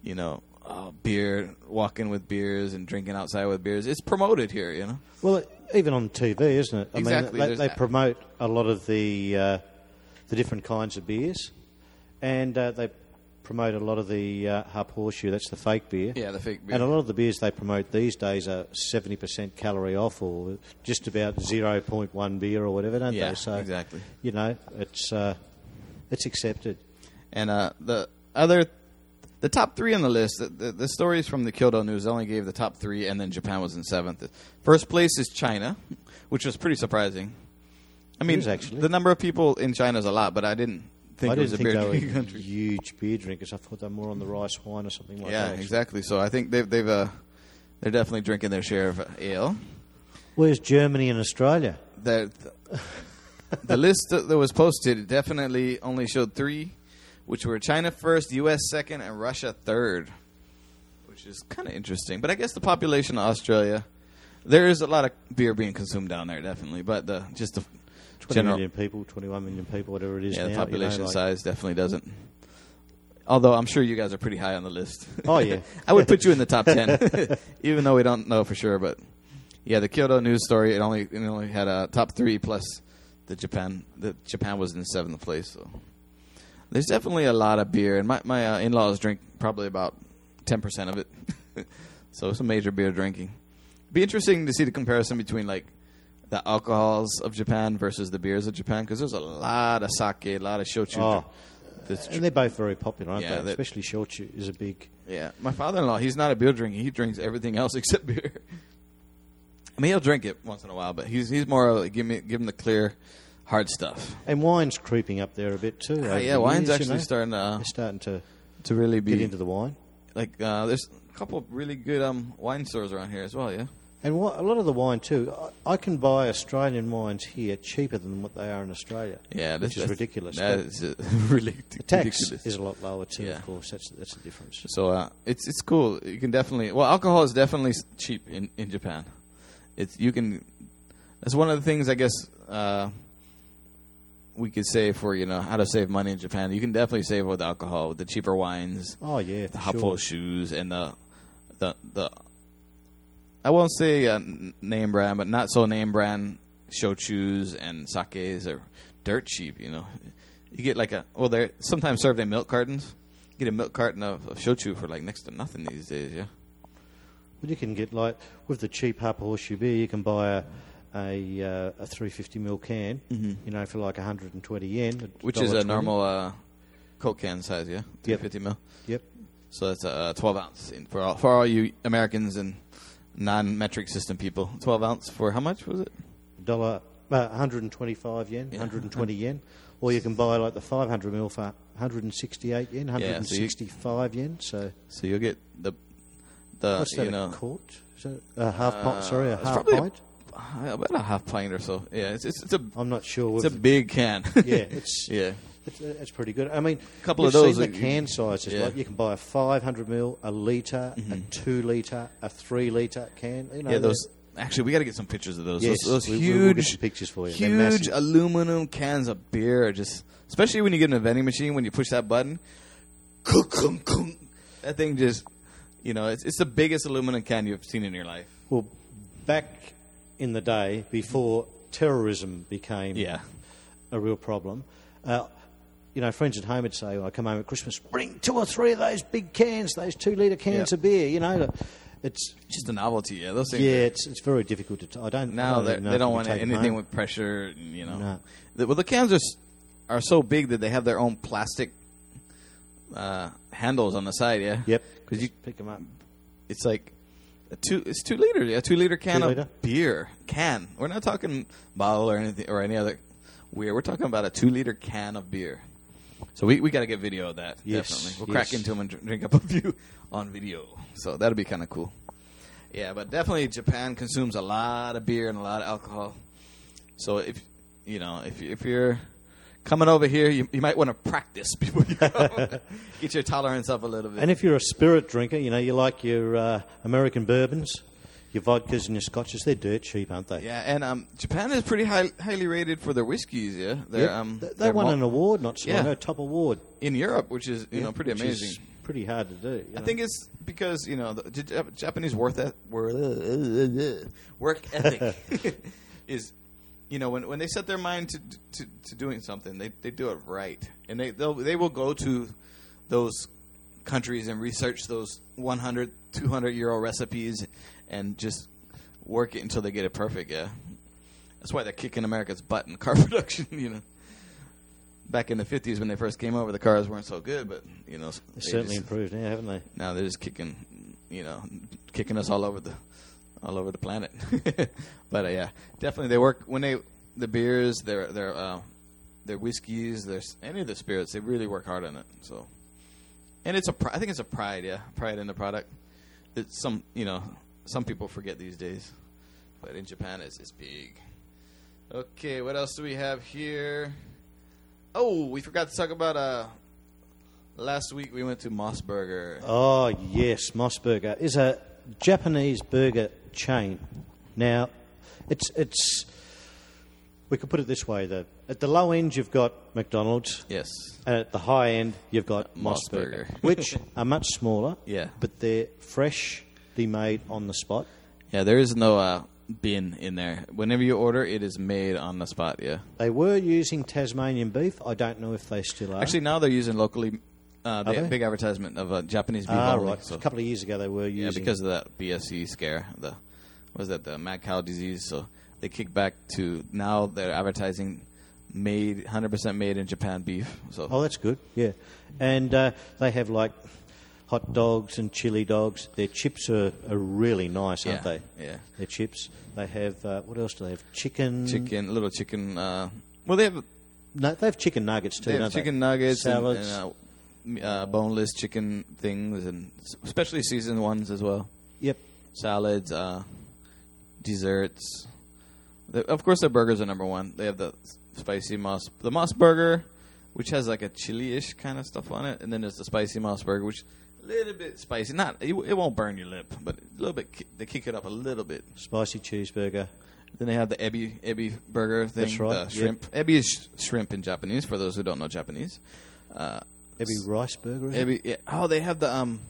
A: you know, uh, beer walking with beers and drinking outside with beers. It's promoted here, you know.
B: Well, even on TV, isn't it? I
A: Exactly,
B: mean, they, they promote a lot of the uh, the different kinds of beers, and uh, they promote a lot of the uh, happoshu. That's the fake beer.
A: Yeah, the fake beer.
B: And a lot of the beers they promote these days are seventy percent calorie off, or just about zero point one beer, or whatever, don't
A: Yeah,
B: they? So
A: exactly.
B: You know, it's uh, it's accepted.
A: And uh, the other, the top three on the list, the, the, the stories from the Kyodo News only gave the top three, and then Japan was in seventh. First place is China, which was pretty surprising. I mean,
B: actually.
A: the number of people in China is a lot, but I didn't
B: I didn't
A: a
B: think
A: beer
B: they
A: drinking
B: were
A: country.
B: huge beer drinkers. I thought they were more on the rice wine or something like
A: yeah,
B: that.
A: Yeah, exactly. So I think they've they've uh, they're definitely drinking their share of ale.
B: Where's Germany and Australia?
A: The the list that that was posted definitely only showed three, which were China first, U.S. second, and Russia third, which is kind of interesting. But I guess the population of Australia, there is a lot of beer being consumed down there, definitely. But the just the
B: Twenty
A: general
B: million people, twenty-one million people, whatever it is
A: yeah,
B: now.
A: the
B: you know,
A: population
B: like-
A: size definitely doesn't. Although I'm sure you guys are pretty high on the list.
B: Oh, yeah.
A: I would put you in the top ten, even though we don't know for sure. But yeah, the Kyodo news story it only it only had a top three plus the Japan. The Japan was in seventh place. So there's definitely a lot of beer, and my my uh, in-laws drink probably about ten percent of it. so it's a major beer drinking. Be interesting to see the comparison between like the alcohols of Japan versus the beers of Japan because there's a lot of sake, a lot of shochu.
B: Oh.
A: that's
B: And they're both very popular, aren't
A: Yeah,
B: they? Especially shochu is a big.
A: yeah, my father-in-law, he's not a beer drinker. He drinks everything else except beer. I mean, he'll drink it once in a while, but he's he's more of, like, give me give him the clear, hard stuff.
B: And wine's creeping up there a bit too.
A: Uh, yeah, wine's
B: years, you
A: actually
B: know.
A: starting to uh,
B: starting to
A: to really be
B: get into the wine.
A: like. Uh, there's a couple of really good um wine stores around here as well. Yeah,
B: And what, a lot of the wine too. I, I can buy Australian wines here cheaper than what they are in Australia.
A: yeah, that's,
B: which is ridiculous.
A: That is really
B: the tax
A: ridiculous.
B: is a lot lower too.
A: Yeah.
B: Of course, that's that's the difference.
A: So uh, it's it's cool. You can definitely well, alcohol is definitely cheap in, in Japan. It's you can. That's one of the things I guess uh, we could say for you know how to save money in Japan. You can definitely save with alcohol with the cheaper wines,
B: Oh yeah,
A: the
B: sure.
A: shoes, and the the the. I won't say uh, name brand, but not so name brand shochus and sakes are dirt cheap. You know, you get like a well, they're sometimes served in milk cartons. You get a milk carton of, of shochu for like next to nothing these days. Yeah,
B: Well, you can get like with the cheap happoshu beer, you can buy a a, uh, a 350 ml can, you know, for like 120 yen,
A: Mm-hmm. which is a
B: $1.20.
A: normal uh, Coke can size. Yeah, two
B: Yep.
A: fifty mil.
B: Yep.
A: So that's a twelve ounce in, for all, for all you Americans and non-metric system people. Twelve ounce for how much was it?
B: dollar, uh, 125 yen,
A: Yeah.
B: 120 yen, or you can buy like the 500 ml for 168 yen,
A: so you-
B: 165 yen. So
A: So you'll get the the
B: what's that?
A: Uh, you know
B: a quart? A half pint?
A: Uh,
B: Sorry, a half
A: probably a-
B: pint.
A: about a half pint or so. Yeah, it's it's, it's a
B: I'm not sure.
A: it's a big can.
B: yeah, it's
A: yeah.
B: It's, it's pretty good. I mean,
A: A couple of those
B: Seen the can sizes.
A: yeah.
B: Like you can buy a 500 ml, a liter,
A: Mm-hmm.
B: a two liter, a three liter can. You know,
A: Yeah, those. Actually, we got to get some pictures of those.
B: Yes,
A: those, those
B: we-
A: huge,
B: pictures for you.
A: Huge aluminum cans of beer, just especially when you get in a vending machine when you push that button. That thing just, you know, it's it's the biggest aluminum can you've seen in your life.
B: Well, back in the day, before terrorism became
A: Yeah,
B: a real problem, Uh, you know, friends at home would say, when I come home at Christmas, bring two or three of those big cans, those two litre cans
A: Yeah.
B: of beer. You know, it's
A: Just a novelty. Yeah, those things.
B: yeah, it's it's very difficult to. T- I don't. I
A: Now
B: don't
A: they,
B: know
A: they don't want anything with pressure. You know,
B: No.
A: the, well, the cans are are so big that they have their own plastic uh, handles on the side. Yeah.
B: Yep,
A: Because you,
B: pick them up.
A: it's like a two. It's two liters. Yeah, two liter can
B: Two
A: of
B: litre?
A: beer. Can. We're not talking bottle or anything or any other weird. We're talking about a two liter can of beer. So we, we got to get video of that.
B: Yes,
A: Definitely. We'll
B: yes.
A: crack into them and drink up a few on video. So that'll be kind of cool. Yeah, but definitely Japan consumes a lot of beer and a lot of alcohol. So if you know if if you're coming over here, you, you might want to practice before you come. Get your tolerance up a little bit.
B: And if you're a spirit drinker, you know, you like your uh, American bourbons, your vodkas and your scotches. They're dirt cheap, aren't they?
A: yeah, and um, Japan is pretty high, highly rated for their whiskeys. Yeah, they're,
B: Yep.
A: um,
B: they, they won
A: mo-
B: an award not so
A: Yeah.
B: long ago, top award.
A: in Europe, which is you
B: Yeah,
A: know pretty amazing.
B: pretty hard to do. you
A: I
B: know.
A: think it's because you know the Japanese work that work ethic is you know when when they set their mind to to, to doing something they, they do it right and they they'll, they will go to those countries and research those 100 200 euro recipes and just work it until they get it perfect yeah that's why they're kicking America's butt in car production you know back in the 50s when they first came over the cars weren't so good but you know
B: They've
A: they
B: certainly
A: just-
B: improved now, haven't they?
A: now they're just kicking, you know, kicking us all over the, all over the planet. but uh, yeah, definitely they work when they the beers, their their uh, their whiskeys, their any of the spirits. They really work hard on it. So, and it's a I think it's a pride, yeah, pride in the product. That some you know some people forget these days, but in Japan it's it's big. Okay, what else do we have here? Oh, we forgot to talk about uh. Last week we went to MOS Burger.
B: Oh yes, MOS Burger is a Japanese burger chain. Now, it's it's. We could put it this way: though, at the low end you've got McDonald's,
A: Yes.
B: and at the high end you've got
A: Moss
B: Mossburger,
A: Burger.
B: which are much smaller.
A: Yeah.
B: but they're freshly made on the spot.
A: Yeah, there is no uh, bin in there. Whenever you order, it is made on the spot. Yeah.
B: They were using Tasmanian beef. I don't know if they still are.
A: Actually, now they're using locally. Uh, they
B: Are
A: have
B: they?
A: big advertisement of uh, Japanese beef
B: ah,
A: only.
B: right.
A: So
B: A couple of years ago they were
A: yeah,
B: using.
A: because of that BSE scare, the was that the mad cow disease? So they kicked back to now they're advertising made 100% made in Japan beef. So
B: Oh, that's good. Yeah, and uh, they have like hot dogs and chili dogs. Their chips are, are really nice, aren't
A: yeah,
B: they?
A: yeah,
B: Their chips. They have uh, what else do they have? Chicken.
A: chicken, little chicken. Uh, well, they have
B: No, they have chicken nuggets too.
A: They have chicken
B: they?
A: nuggets
B: salads.
A: and uh, uh, boneless chicken things, and especially seasoned ones as well.
B: Yep.
A: Salads, uh, desserts. The, of course, their burgers are number one. They have the spicy moss, the moss burger, which has like a chili-ish kind of stuff on it, and then there's the spicy moss burger, which little bit spicy. Not it, it won't burn your lip, but a little bit. They kick it up a little bit.
B: Spicy cheeseburger.
A: Then they have the ebi ebi burger thing.
B: That's right,
A: The
B: yep.
A: shrimp. Ebi is sh- shrimp in Japanese. For those who don't know Japanese. Uh,
B: Maybe rice burger.
A: Ebi, yeah. Oh, they have the um,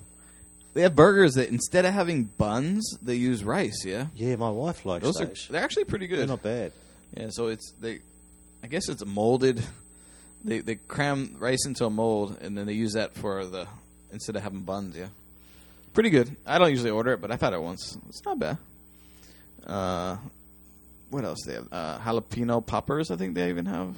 A: they have burgers that instead of having buns, they use rice. Yeah,
B: Yeah, my wife likes
A: those
B: those.
A: are they're actually pretty good.
B: They're not bad.
A: Yeah, so it's they, I guess it's molded. They they cram rice into a mold and then they use that for the instead of having buns. Yeah, pretty good. I don't usually order it, but I've had it once. It's not bad. Uh, what else they have? Uh, jalapeno poppers. I think they even have.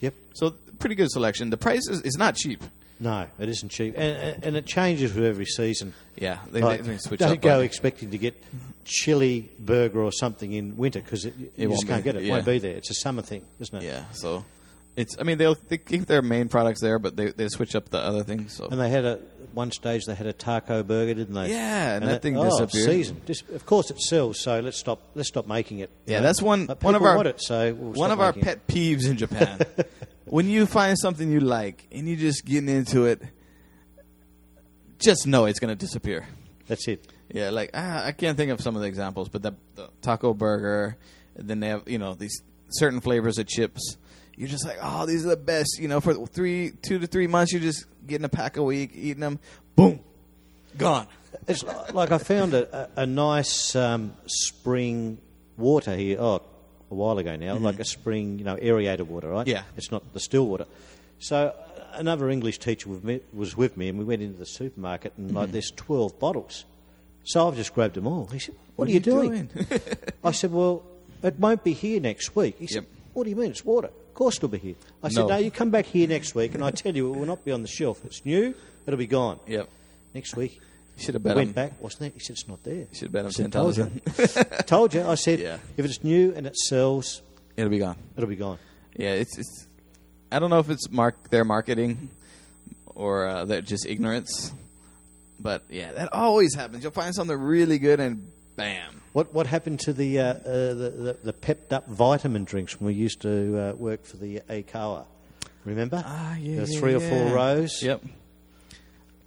B: Yep.
A: So pretty good selection. The price is, is not cheap.
B: No, it isn't cheap, and, and, it changes with every season.
A: Yeah, they,
B: Like,
A: they, they switch
B: don't
A: up.
B: go
A: you.
B: expecting to get chili burger or something in winter because it, you
A: It
B: just can't
A: be-
B: get it. It
A: yeah.
B: won't be there. It's a summer thing, isn't it?
A: Yeah, so it's. I mean, they'll they keep their main products there, but they they switch up the other things. So
B: And they had a one stage they had a taco burger, didn't they?
A: Yeah, and that
B: it-
A: thing
B: oh,
A: disappeared.
B: Season. Of course, it sells. So let's stop. Let's stop making it.
A: Yeah,
B: you know.
A: that's one-
B: But
A: one of our-
B: it. So we'll
A: one of our
B: making it.
A: pet peeves in Japan. when you find something you like and you're just getting into it, just know it's going to disappear.
B: That's it.
A: Yeah, like ah, I can't think of some of the examples, but the, the taco burger, then they have you know these certain flavors of chips. You're just like, oh, these are the best. You know, for three, two to three months, you're just getting a pack a week, eating them. Boom, gone.
B: It's li- like I found a, a, nice um, spring water here. Oh, a while ago now, like a spring, you know, aerated water, right?
A: Mm-hmm. Yeah.
B: It's not the still water. So uh, another English teacher with me, was with me, and we went into the supermarket, and
A: Mm-hmm.
B: like there's 12 bottles. So I've just grabbed them all. He said, "What, are you, doing?" I said, "Well, it won't be here next week." He said,
A: Yep.
B: "What do you mean? It's water. Of course it'll be here." I said,
A: No.
B: "No, you come back here next week, and I tell you, it will not be on the shelf. It's new. It'll be gone."
A: Yep.
B: Next week,
A: You should have bet
B: went
A: him.
B: back. Wasn't there? He said, "It's not there."
A: You should have
B: bet
A: him
B: said,
A: ten
B: "Told you." Told you. I said,
A: Yeah.
B: if it's new and it sells,
A: It'll be gone.
B: it'll be gone.
A: Yeah, it's it's. I don't know if it's mark their marketing or uh, they're just ignorance, but yeah, that always happens. You'll find something really good and bam.
B: What what happened to the uh, uh, the, the the pepped up vitamin drinks when we used to uh, work for the Akawa? Remember?
A: Ah, yeah,
B: The
A: yeah,
B: three or four
A: yeah.
B: rows.
A: Yep.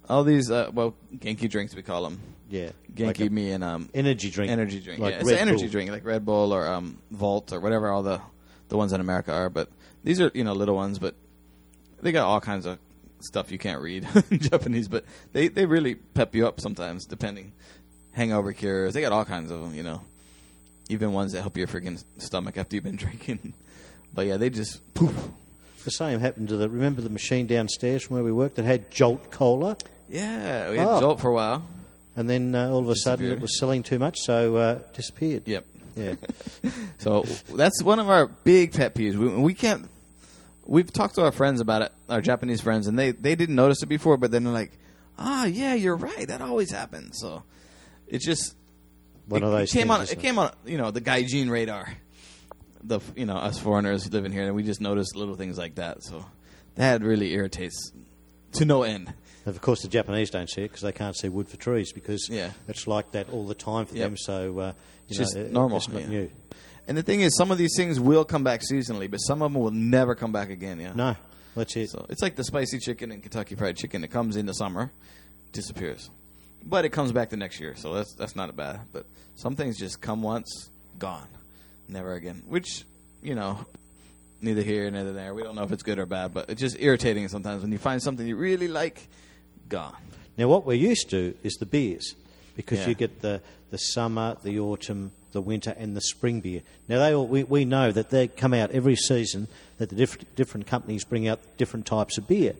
A: All these, uh, well, Genki drinks we call them.
B: Yeah.
A: Genki,
B: Like
A: me and um,
B: energy drink.
A: energy drink.
B: Like
A: yeah, it's
B: Red
A: an energy
B: Bull.
A: drink like Red Bull or um, Volt or whatever all the the ones in America are. But these are you know little ones, but they got all kinds of stuff you can't read in Japanese. But they they really pep you up sometimes, depending. Hangover cures. They got all kinds of them. You know, even ones that help your freaking stomach after you've been drinking. But yeah, they just poof.
B: The same happened to the. Remember the machine downstairs from where we worked that had Jolt Cola,
A: Yeah, we had
B: Oh.
A: Jolt for a while.
B: and then uh, all of a sudden it was selling too much, so uh, disappeared.
A: Yep.
B: Yeah.
A: So that's one of our big pet peeves. We, we can't. We've talked to our friends about it, our Japanese friends, and they they didn't notice it before, but then they're like, "Ah, yeah, you're right. That always happens." So it's just
B: One
A: it,
B: of those
A: it came on. It came on. You know, the gaijin radar. The you know us foreigners living here, and we just notice little things like that. So that really irritates to no end.
B: And of course, the Japanese don't see it because they can't see wood for trees because
A: Yeah.
B: it's like that all the time for
A: Yep.
B: them. So uh,
A: It's
B: you
A: just
B: it-
A: normal,
B: It's not
A: yeah.
B: new.
A: And the thing is, some of these things will come back seasonally, but some of them will never come back again. Yeah.
B: No, that's it.
A: So it's like the spicy chicken and Kentucky Fried Chicken. It comes in the summer, disappears, but it comes back the next year. So that's that's not bad. But some things just come once, gone, never again. Which you know, neither here nor there. We don't know if it's good or bad, but it's just irritating sometimes when you find something you really like, gone.
B: Now, what we're used to is the beers because
A: Yeah.
B: you get the, the summer, the autumn, the winter, and the spring beer. Now, they all, we, we know that they come out every season, that the different, different companies bring out different types of beer.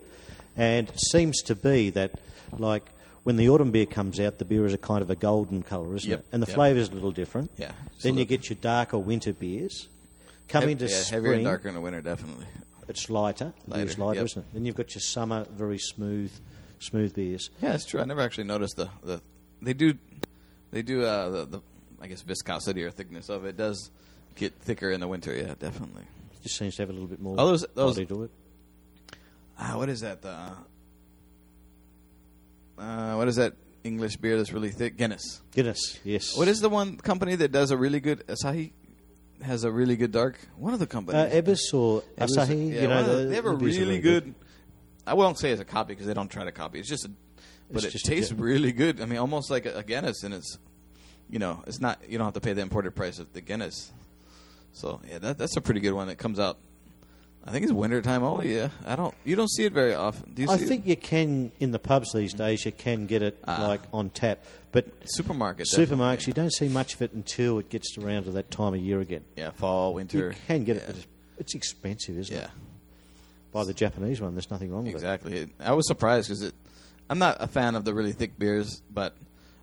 B: And it seems to be that, like, when the autumn beer comes out, the beer is a kind of a golden colour, isn't
A: Yep,
B: it? And the
A: yep.
B: is a little different.
A: Yeah.
B: Then you get your darker winter beers. Come
A: Hev-
B: into
A: yeah,
B: spring,
A: heavier and darker in the winter, definitely.
B: it's lighter. The beer's
A: Lighter,
B: lighter,
A: yep.
B: isn't it? Then you've got your summer, very smooth, smooth beers.
A: Yeah, that's true. I never actually noticed the, the they do they do uh, the, the I guess viscosity or thickness of it does get thicker in the winter. Yeah, definitely.
B: It just seems to have a little bit more
A: Oh, those- those-
B: body to it.
A: Ah, what is that? Uh, uh, what is that English beer that's really thick? Guinness.
B: Guinness, yes.
A: What is the one company that does a really good Asahi? Has a really good dark. One of the companies.
B: Uh, or Asahi,
A: yeah,
B: you know,
A: the-
B: the,
A: they have a
B: the are
A: really good. I won't say it's a copy because they don't try to copy. It's just a, but
B: It's
A: it tastes really good. I mean, almost like a, a Guinness, and it's, you know, it's not. You don't have to pay the imported price of the Guinness. So yeah, that, that's a pretty good one that comes out. I think it's wintertime only. Yeah, I don't. You don't see it very often. Do you?
B: I
A: see
B: think you can in the pubs these days. You can get it
A: Ah.
B: like on tap, but
A: it? supermarket.
B: supermarkets you don't see much of it until it gets around to that time of year again.
A: Yeah, fall, winter.
B: You can get it, but it's, it's expensive, isn't it?
A: Yeah,
B: it? Buy the Japanese one. There's nothing wrong with it.
A: exactly. I was surprised because I'm not a fan of the really thick beers, but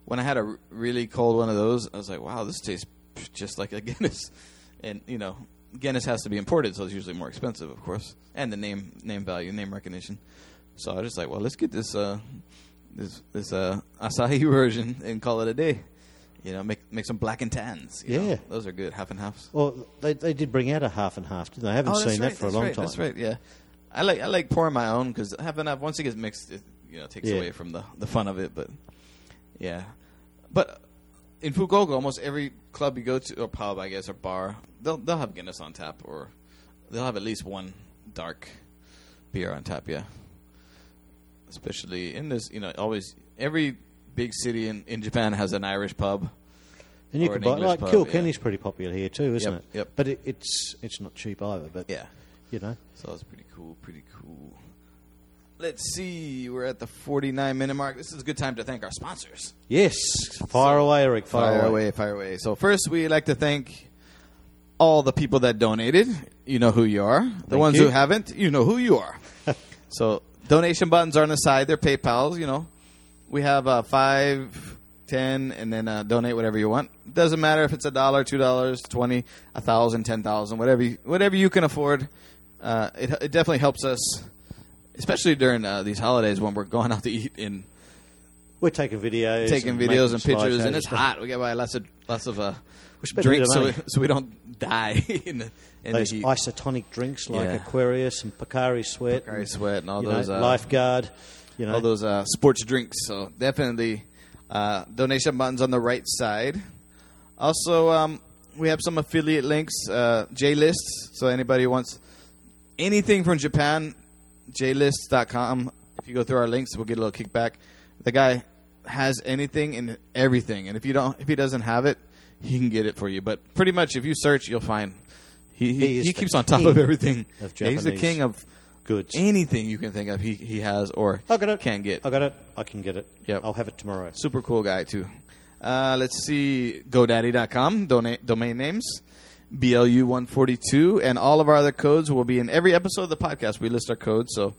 A: when I had a r- really cold one of those, I was like, "Wow, this tastes just like a Guinness." And you know, Guinness has to be imported, so it's usually more expensive, of course, and the name name value, name recognition. So I was just like, "Well, let's get this uh, this this uh, Asahi version and call it a day." You know, make make some black and tans. you know.
B: Yeah.
A: those are good, half and halves.
B: Well, they they did bring out a half and half, didn't they? I haven't
A: Oh,
B: seen
A: right,
B: that for a long
A: right,
B: time.
A: That's right. Yeah, I like I like pouring my own because half and half once it gets mixed, it you know takes
B: Yeah.
A: away from the the fun of it. But yeah, but in Fukuoka, almost every club you go to or pub, I guess, or bar, they'll they'll have Guinness on tap, or they'll have at least one dark beer on tap. Yeah, especially in this, you know, always every big city in in Japan has an Irish pub.
B: And you
A: Or
B: can
A: an
B: buy
A: English
B: like
A: pub,
B: Kilkenny's pretty popular here too, isn't
A: Yep,
B: it?
A: yep.
B: But it, it's it's not cheap either. But
A: Yeah.
B: you know,
A: So it's pretty cool, pretty cool. Let's see, we're at the 49 minute mark. This is a good time to thank our sponsors.
B: yes. Fire away, Eric. Fire,
A: Fire away, fire away. So first, we'd like to thank all the people that donated, you know who you are. The
B: Thank
A: ones
B: you.
A: who haven't, you know who you are. so donation buttons are on the side. They're PayPal's. You know, we have uh, five, ten, and then uh, donate whatever you want. Doesn't matter if it's a dollar, two dollars, twenty, a thousand, ten thousand, whatever, you, whatever you can afford. Uh, it, it definitely helps us, especially during uh, these holidays when we're going out to eat and
B: We're taking videos,
A: taking
B: and
A: videos and pictures, and it's hot. We got to buy lots of lots of uh, drinks so we, so we don't die in the, in
B: Those
A: the
B: isotonic drinks like
A: Yeah.
B: Aquarius and Pocari Sweat,
A: Pocari
B: and,
A: Sweat and all those,
B: know,
A: uh,
B: Lifeguard. You know,
A: all those uh, sports drinks. So definitely uh, donation buttons on the right side. Also, um, we have some affiliate links, uh, JList. So anybody who wants anything from Japan, JList.com. If you go through our links, we'll get a little kickback. The guy has anything and everything, and if you don't, if he doesn't have it, he can get it for you. But pretty much, if you search, you'll find he he,
B: He
A: he keeps on top of everything.
B: of
A: he's the king of
B: goods.
A: anything you can think of. He he has or
B: I got it.
A: can get.
B: I got it. I can get it.
A: Yep.
B: I'll have it tomorrow.
A: Super cool guy too. Uh, let's see, GoDaddy.com dona- domain names, BLU one forty two, and all of our other codes will be in every episode of the podcast. We list our codes, so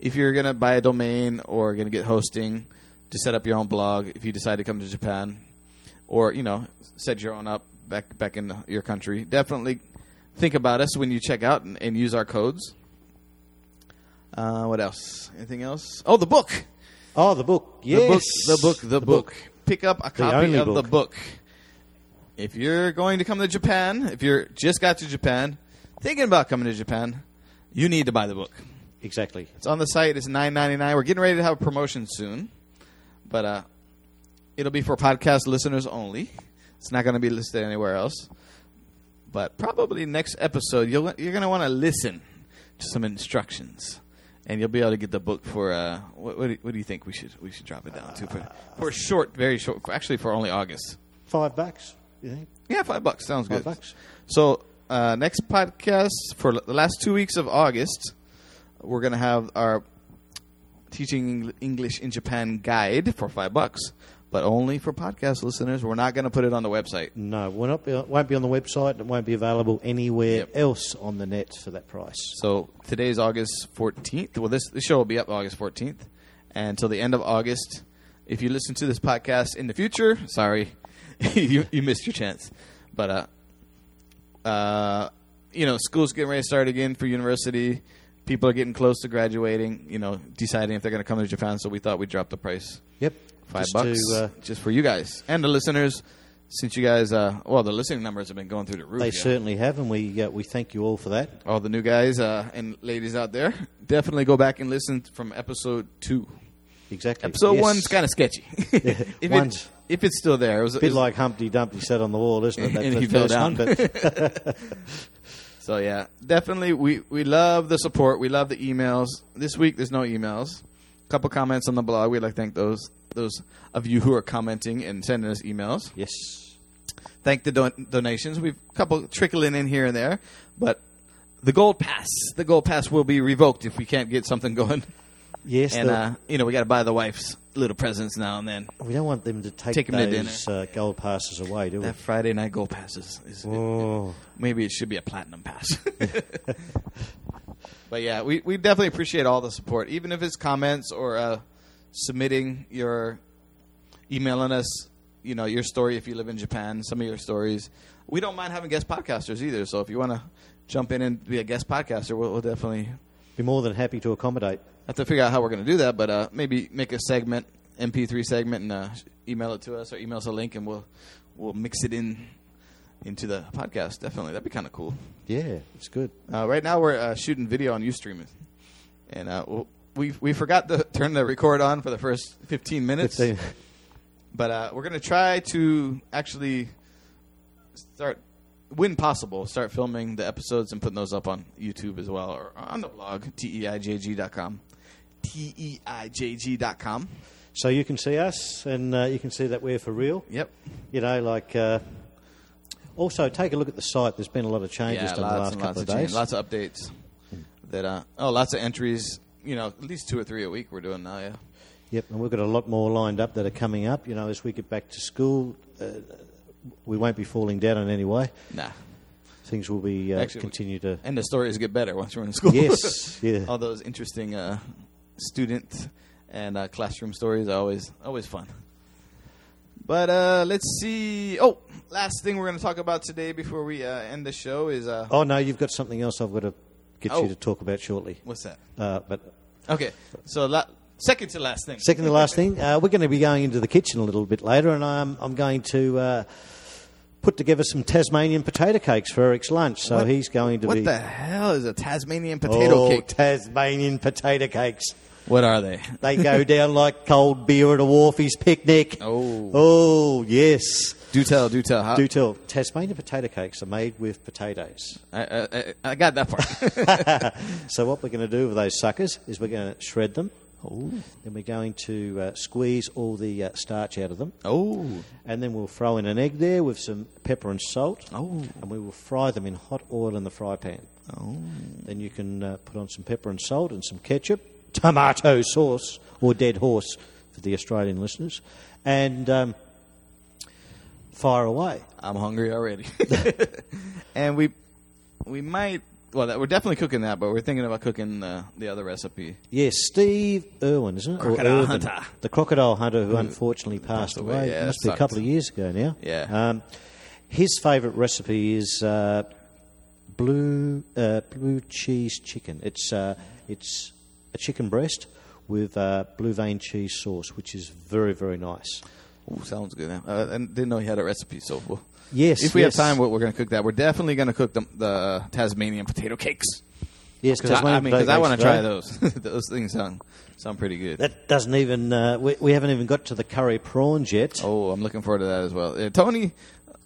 A: if you're gonna buy a domain or gonna get hosting to set up your own blog, if you decide to come to Japan, or you know set your own up back back in your country, definitely think about us when you check out and, and use our codes. Uh, what else? Anything else? Oh, the book.
B: Oh, the book. Yes.
A: The book, the book, the, book. Pick up a copy of the
B: book.
A: book. If you're going to come to Japan, if you're just got to Japan, thinking about coming to Japan, you need to buy the book.
B: Exactly.
A: It's on the site. It's nine ninety nine. We're getting ready to have a promotion soon, but uh, it'll be for podcast listeners only. It's not going to be listed anywhere else. But probably next episode, you'll, you're going to want to listen to some instructions, and you'll be able to get the book for uh, what, what, do, what do you think we should we should drop it down to for for short, very short, for, actually for only August.
B: Five bucks. You think?
A: Yeah, five bucks sounds
B: Five
A: good.
B: bucks.
A: So uh, next podcast for the last two weeks of August, we're gonna have our teaching Eng- English in Japan guide for five bucks, but only for podcast listeners. We're not gonna put it on the website.
B: No, will not be, won't be on the website. It won't be available anywhere
A: Yep.
B: else on the net for that price.
A: So today's August fourteenth. Well, this the show will be up August fourteenth, and until the end of August. If you listen to this podcast in the future, sorry, you you missed your chance. But uh, uh, you know, school's getting ready to start again for university. People are getting close to graduating. You know, deciding if they're going to come to Japan. So we thought we'd drop the price
B: Yep.
A: five
B: Just
A: bucks
B: To, uh,
A: just for you guys and the listeners. Since you guys, uh, well, the listening numbers have been going through the roof.
B: they
A: yeah.
B: certainly have, and we uh, we thank you all for that.
A: all the new guys uh, and ladies out there, definitely go back and listen from episode two.
B: Exactly.
A: Episode
B: Yes.
A: one's kind of sketchy. if, it, if it's still there, it was,
B: a bit
A: was-
B: like Humpty Dumpty sat on the wall, isn't it? That,
A: And he fell down.
B: one, but
A: So yeah, definitely we we love the support. We love the emails. This week there's no emails. A couple comments on the blog. We'd like to thank those those of you who are commenting and sending us emails.
B: yes,
A: Thank the don- donations. We've a couple trickling in here and there, but the gold pass, the gold pass will be revoked if we can't get something going.
B: Yes.
A: and
B: the-
A: uh, you know we got to buy the wife's little presents now and then.
B: we don't want them to take,
A: take 'em to
B: those uh, gold passes away, do we?
A: That Friday night gold passes is maybe it should be a platinum pass. but yeah, we, we definitely appreciate all the support, even if it's comments or uh, submitting your emailing us. You know your story if you live in Japan, some of your stories. We don't mind having guest podcasters either. So if you want to jump in and be a guest podcaster, we'll, we'll definitely
B: be more than happy to accommodate.
A: Have to figure out how we're going to do that. But uh, maybe make a segment, MP3 segment, and uh, email it to us or email us a link, and we'll we'll mix it in into the podcast. Definitely, that'd be kind of cool.
B: Yeah, it's good.
A: Uh, right now, we're uh, shooting video on UStream, and uh, we'll- we we forgot to turn the record on for the first 15 minutes.
B: 15.
A: But uh, we're going to try to actually start, when possible, start filming the episodes and putting those up on YouTube as well or on the blog, teijg.com. Teijg.com.
B: So you can see us, and uh, you can see that we're for real.
A: Yep.
B: You know, like. Uh, also, take a look at the site. There's been a lot of changes
A: Yeah,
B: in the last couple
A: lots
B: of
A: of change,
B: days.
A: lots of updates. That uh, oh, lots of entries. You know, at least two or three a week we're doing now. Yeah.
B: Yep, and we've got a lot more lined up that are coming up. You know, as we get back to school, uh, we won't be falling down in any way.
A: Nah.
B: things will be uh,
A: Actually-
B: continue to.
A: And the stories get better once we're in school.
B: Yes, yeah.
A: All those interesting uh, student and uh, classroom stories are always always fun. But uh, let's see. Oh, last thing we're going to talk about today before we uh, end the show is uh,
B: Oh no, you've got something else I've got to get
A: Oh.
B: you to talk about shortly.
A: what's that?
B: Uh, but
A: Okay, so la- second to last thing.
B: second to last thing, uh, we're going to be going into the kitchen a little bit later, and I'm I'm going to. Uh, Put together some Tasmanian potato cakes for Eric's lunch, so
A: What-
B: he's going to
A: What
B: be What
A: the hell is a Tasmanian potato
B: oh,
A: cake?
B: Tasmanian potato cakes.
A: What are they?
B: They go down like cold beer at a wharfie's picnic.
A: Oh.
B: Oh, yes.
A: Do tell, do tell. How,
B: Do tell. Tasmanian potato cakes are made with potatoes.
A: I, I, I- got that part.
B: So what we're going to do with those suckers is we're going to shred them. Then we're going to uh, squeeze all the uh, starch out of them.
A: oh,
B: And then we'll throw in an egg there with some pepper and salt.
A: Oh.
B: And we will fry them in hot oil in the fry pan.
A: oh.
B: Then you can uh, put on some pepper and salt and some ketchup, tomato sauce, or dead horse for the Australian listeners, and um, fire away.
A: I'm hungry already. and we we might well that, we're definitely cooking that, but we're thinking about cooking uh, the other recipe.
B: Yes, Steve Irwin, isn't it?
A: Crocodile
B: Irwin,
A: hunter.
B: The crocodile hunter who unfortunately passed,
A: passed away, yeah,
B: It must be a couple of years ago now.
A: Yeah.
B: Um, his favourite recipe is uh, blue uh, blue cheese chicken. It's uh, it's a chicken breast with uh, blue vein cheese sauce, which is very very nice.
A: Ooh, sounds good. Uh, and didn't know he had a recipe, so we'll,
B: Yes,
A: if we
B: yes.
A: have time, we're, we're going to cook that. We're definitely going to cook the, the Tasmanian potato cakes.
B: Yes,
A: Because I, I
B: Tasmanian
A: mean, 'cause I want to try those. those things sound sound pretty good.
B: That doesn't even uh, we, we haven't even got to the curry prawns yet.
A: Oh, I'm looking forward to that as well. Yeah, Tony,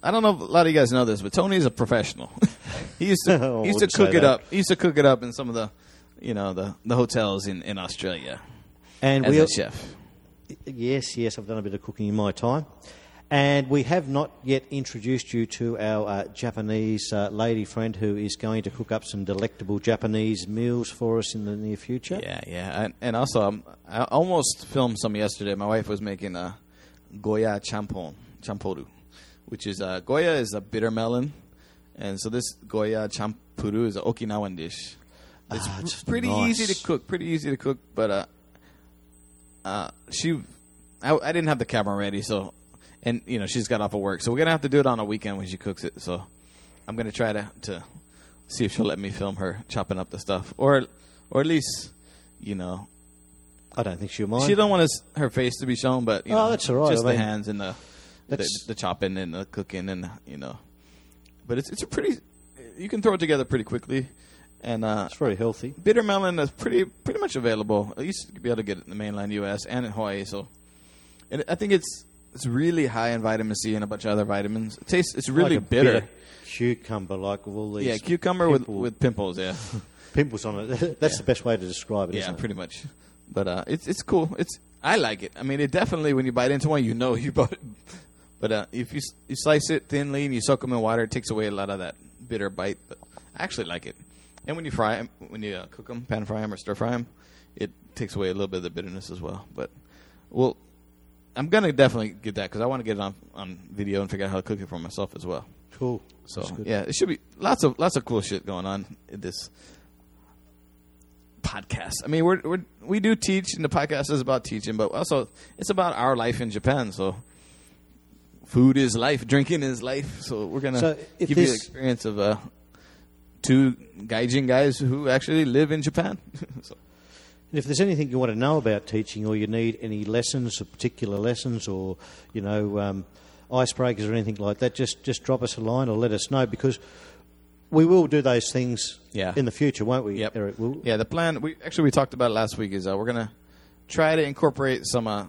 A: I don't know if a lot of you guys know this, but Tony is a professional. he used to
B: Oh,
A: he used to cook it
B: that.
A: up. He used to cook it up in some of the, you know, the the hotels in in Australia
B: and
A: as
B: we
A: a chef.
B: Yes, yes, I've done a bit of cooking in my time. And we have not yet introduced you to our uh, Japanese uh, lady friend who is going to cook up some delectable Japanese meals for us in the near future.
A: Yeah, yeah, and, and also um, I almost filmed some yesterday. My wife was making a Goya champon, champoru, which is uh, Goya is a bitter melon, and so this Goya champuru is an Okinawan dish. It's
B: Ah, it's
A: pretty
B: nice.
A: easy to cook, pretty easy to cook, but uh, uh, she, I, I didn't have the camera ready, so, and you know she's got off of work, so we're gonna have to do it on a weekend when she cooks it. So, I'm gonna try to to see if she'll let me film her chopping up the stuff, or or at least, you know,
B: I don't think she'll mind.
A: she don't want us, her face to be shown, but you
B: Oh,
A: know,
B: that's all right.
A: Just
B: I
A: the
B: mean,
A: hands and the the, the chopping and the cooking and you know, but it's it's a pretty, you can throw it together pretty quickly, and uh,
B: It's very healthy.
A: bitter melon is pretty pretty much available. Used to be able to get it in the mainland U.S. and in Hawaii. So, and I think it's it's really high in vitamin C and a bunch of other vitamins. It tastes it's really
B: Like a
A: bitter.
B: cucumber, like with all these
A: Yeah, cucumber with
B: pimple-
A: with pimples. Yeah,
B: pimples on it. That's the best way to describe it,
A: yeah,
B: isn't it?
A: pretty much. But uh, it's it's cool. It's I like it. I mean, it definitely when you bite into one, you know you bought it. But uh, if you you slice it thinly and you soak them in water, it takes away a lot of that bitter bite. But I actually like it. And when you fry 'em- when you uh, cook them, pan fry them or stir fry them, it takes away a little bit of the bitterness as well. But well, I'm gonna definitely get that because I want to get it on on video and figure out how to cook it for myself as well.
B: Cool.
A: So yeah, it should be lots of lots of cool shit going on in this podcast. I mean, we're, we're we do teach, and the podcast is about teaching, but also it's about our life in Japan. So food is life, drinking is life. So we're gonna
B: So
A: give you the experience of uh, two gaijin guys who actually live in Japan. so,
B: And if there's anything you want to know about teaching, or you need any lessons, or particular lessons, or you know um, icebreakers or anything like that, just just drop us a line or let us know because we will do those things
A: Yeah.
B: in the future, won't we,
A: Yep.
B: Eric? We'll,
A: Yeah, the plan. We actually we talked about it last week. Is uh, we're gonna try to incorporate some uh,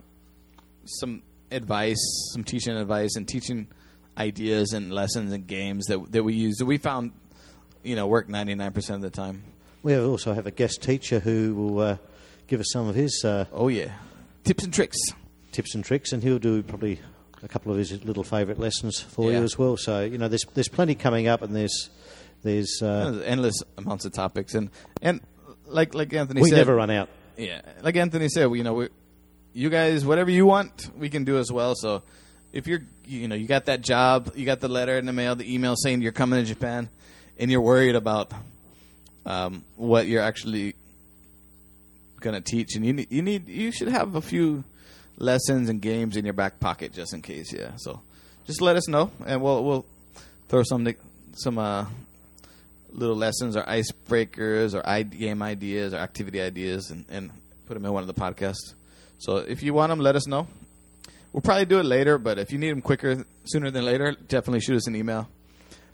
A: some advice, some teaching advice, and teaching ideas and lessons and games that that we use that we found, you know, work ninety nine percent of the time.
B: We also have a guest teacher who will uh, give us some of his uh,
A: Oh yeah, tips and tricks.
B: tips and tricks, and he'll do probably a couple of his little favourite lessons for
A: Yeah.
B: you as well. So you know, there's there's plenty coming up, and there's there's uh,
A: There's endless amounts of topics and and like like Anthony
B: we
A: said,
B: never run out.
A: Yeah, like Anthony said, you know, we, you guys, whatever you want, we can do as well. So, if you're, you know, you got that job, you got the letter in the mail, the email saying you're coming to Japan, and you're worried about um, what you're actually going to teach, and you need, you need you should have a few lessons and games in your back pocket just in case. Yeah, so just let us know, and we'll we'll throw some some uh, little lessons or icebreakers or I- game ideas or activity ideas, and, and put them in one of the podcasts. So if you want them, let us know. We'll probably do it later, but if you need them quicker, sooner than later, definitely shoot us an email.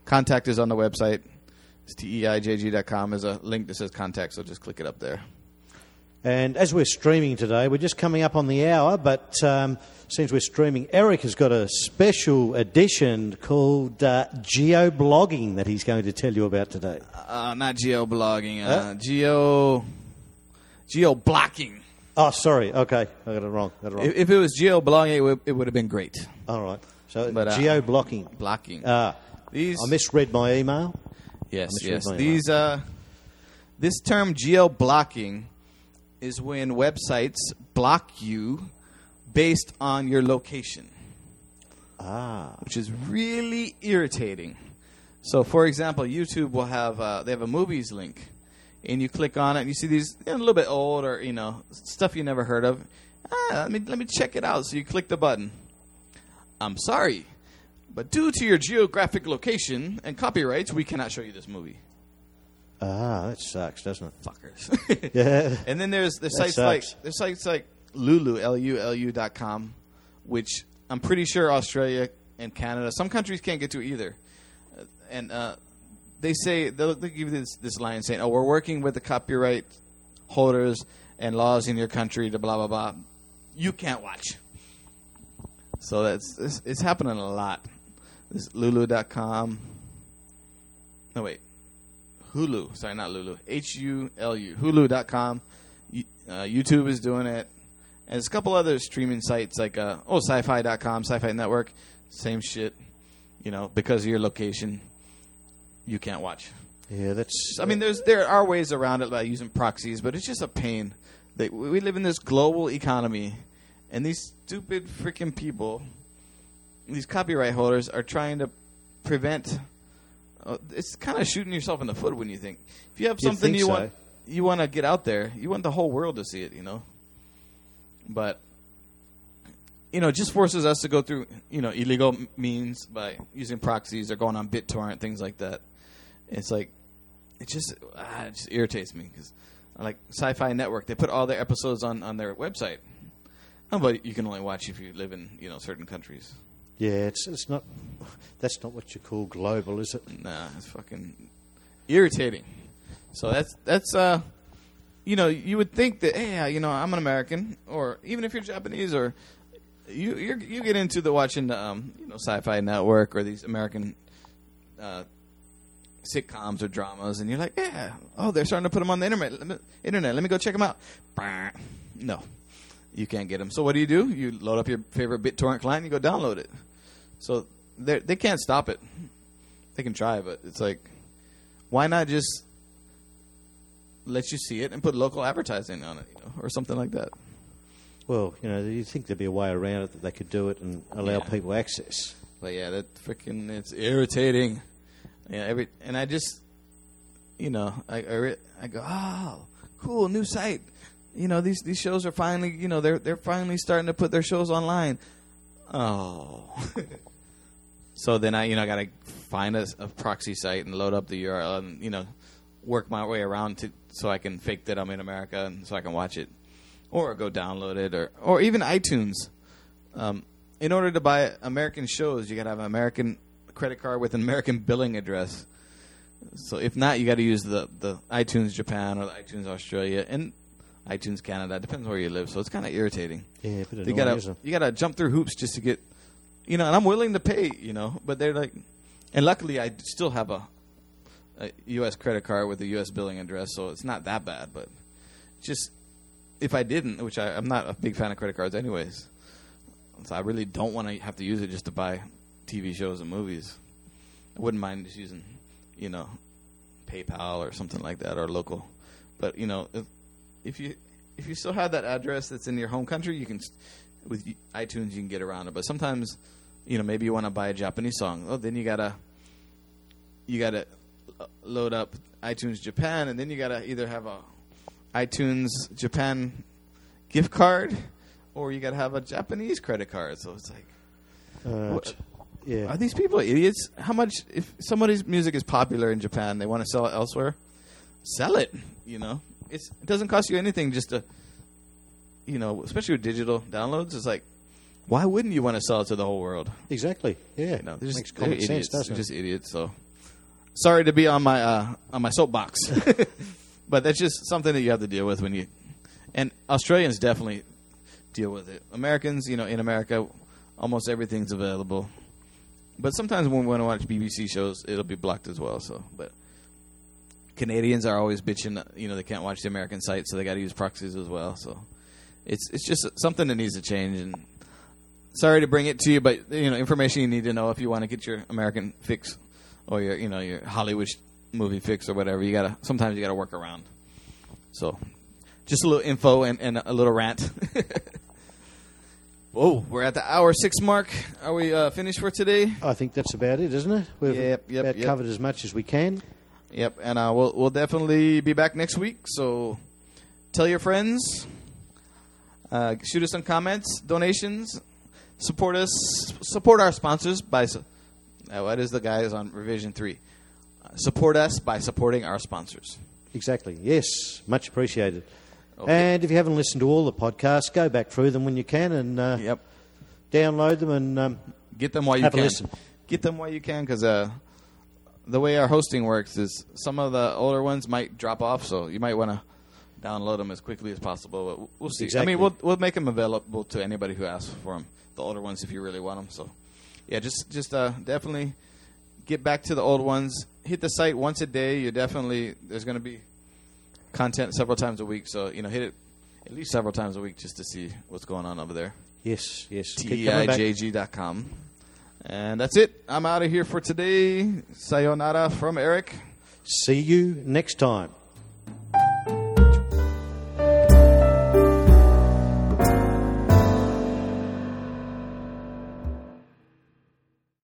A: Contact is on the website. It's teijg.com. There's a link that says contact, so just click it up there.
B: And as we're streaming today, we're just coming up on the hour, but um, since we're streaming, Eric has got a special edition called uh, Geoblogging that he's going to tell you about today.
A: Uh, not geo blogging, uh,
B: Huh?
A: geo geo blocking.
B: Oh, sorry. Okay, I got it wrong. Got it wrong.
A: If, if it was geo blogging, it would, it would have been great.
B: All right. So
A: But, uh,
B: geo-blocking.
A: Blocking.
B: Ah,
A: These
B: I misread my email.
A: Yes, yes. These uh, this term geo blocking is when websites block you based on your location,
B: Ah,
A: which is really irritating. So, for example, YouTube will have uh, they have a movies link, and you click on it, and you see these you know, a little bit old or you know stuff you never heard of. Ah, let me let me check it out. So you click the button. I'm sorry, but due to your geographic location and copyrights, we cannot show you this movie.
B: ah, that sucks, doesn't it?
A: fuckers.
B: Yeah.
A: and then there's sites like
B: sucks.
A: there's sites like Lulu L U L U dot com, which I'm pretty sure Australia and Canada, some countries can't get to either. Uh, And uh, they say they'll, they'll give you this this line saying, "Oh, we're working with the copyright holders and laws in your country to blah blah blah." You can't watch. So that's it's, it's happening a lot. This Lulu.com. No wait, Hulu. Sorry, not Lulu. H U L U. Hulu.com. Uh, YouTube is doing it. And there's a couple other streaming sites like uh, oh sci-fi.com, Sci-Fi Network. Same shit. You know, because of your location, you can't watch.
B: Yeah, that's.
A: I mean, there's there are ways around it by using proxies, but it's just a pain. We we live in this global economy, and these stupid freaking people, these copyright holders, are trying to prevent. Uh, it's kind of shooting yourself in the foot when you think if you have
B: You'd
A: something
B: think
A: you
B: so.
A: want you want to get out there, you want the whole world to see it, you know. But you know, it just forces us to go through you know illegal means by using proxies or going on BitTorrent, things like that. It's like it just ah, it just irritates me because like Sci-Fi Network, they put all their episodes on on their website. Oh, but you can only watch if you live in you know certain countries.
B: Yeah, it's it's not. That's not what you call global, is it?
A: Nah, it's fucking irritating. So that's that's uh, you know, you would think that hey, you know, I'm an American, or even if you're Japanese, or you you get into the watching the um, you know, Sci-Fi Network or these American uh, sitcoms or dramas, and you're like, yeah, oh, they're starting to put them on the internet. Let me, internet, let me go check them out. No, you can't get them. So what do you do? You load up your favorite BitTorrent client, and you go download it. So they they can't stop it. They can try, but it's like, why not just let you see it and put local advertising on it, you know, or something like that?
B: Well, you know, you think there'd be a way around it that they could do it and allow
A: Yeah.
B: people access.
A: But yeah, that freaking it's irritating. Yeah, every and I just, you know, I I, re- I go, oh, cool, new site. You know, these these shows are finally, you know, they're they're finally starting to put their shows online. Oh. so then I, you know, got to find a, a proxy site and load up the URL and you know, work my way around to so I can fake that I'm in America and so I can watch it, or go download it, or or even iTunes. Um, in order to buy American shows, you got to have an American credit card with an American billing address. So if not, you got to use the the iTunes Japan or the iTunes Australia and iTunes Canada. Depends where you live. So it's kind of irritating.
B: Yeah,
A: You gotta
B: isn't
A: you gotta jump through hoops just to get, you know. And I'm willing to pay, you know. But they're like, and luckily I still have a, a U.S. credit card with a U.S. billing address, so it's not that bad. But just if I didn't, which I, I'm not a big fan of credit cards, anyways. So I really don't want to have to use it just to buy TV shows and movies. I wouldn't mind just using, you know, PayPal or something like that or local. But you know, if, you if you still have that address that's in your home country, you can with iTunes you can get around it. But sometimes, you know, maybe you want to buy a Japanese song. Oh, then you gotta you gotta load up iTunes Japan, and then you gotta either have a iTunes Japan gift card, or you gotta have a Japanese credit card. So it's like,
B: Uh,
A: What-
B: yeah.
A: are these people idiots? How much if somebody's music is popular in Japan, they want to sell it elsewhere? Sell it. You know, it's, it doesn't cost you anything just to, you know, especially with digital downloads. It's like, why wouldn't you want to sell it to the whole world?
B: Exactly. Yeah.
A: You know, they're just
B: Makes
A: they're
B: sense,
A: idiots.
B: doesn't
A: They're
B: it?
A: just idiots. So sorry to be on my uh, on my soapbox, but that's just something that you have to deal with when you. And Australians definitely deal with it. Americans, you know, in America, almost everything's available. But sometimes when we want to watch BBC shows, it'll be blocked as well. So, but Canadians are always bitching. You know, they can't watch the American site, so they got to use proxies as well. So, it's it's just something that needs to change. And sorry to bring it to you, but you know, information you need to know if you want to get your American fix or your you know your Hollywood movie fix or whatever. You gotta sometimes you gotta work around. So, just a little info and, and a little rant. Whoa, we're at the hour six mark. Are we uh, finished for today?
B: I think that's about it, isn't it? We've
A: Yep, yep,
B: about
A: yep.
B: covered as much as we can.
A: Yep, and uh, we'll we'll definitely be back next week. So tell your friends, uh, shoot us some comments, donations, support us, support our sponsors by. Uh, what is the guys on revision three? Uh, support us by supporting our sponsors.
B: Exactly. Yes, much appreciated.
A: Okay.
B: And if you haven't listened to all the podcasts, go back through them when you can and uh,
A: Yep,
B: download them. And um,
A: get them while you can.
B: listen.
A: Get them while you can, because uh, the way our hosting works is some of the older ones might drop off, so you might want to download them as quickly as possible. But we'll see.
B: Exactly.
A: I mean, we'll we'll make them available to anybody who asks for them. The older ones, if you really want them. So, yeah, just just uh, definitely get back to the old ones. Hit the site once a day. You definitely there's going to be content several times a week. So you know, hit it at least several times a week just to see what's going on over there.
B: yes, yes,
A: T E I. J G dot com. And that's it. I'm out of here for today. Sayonara from Eric.
B: See you next time.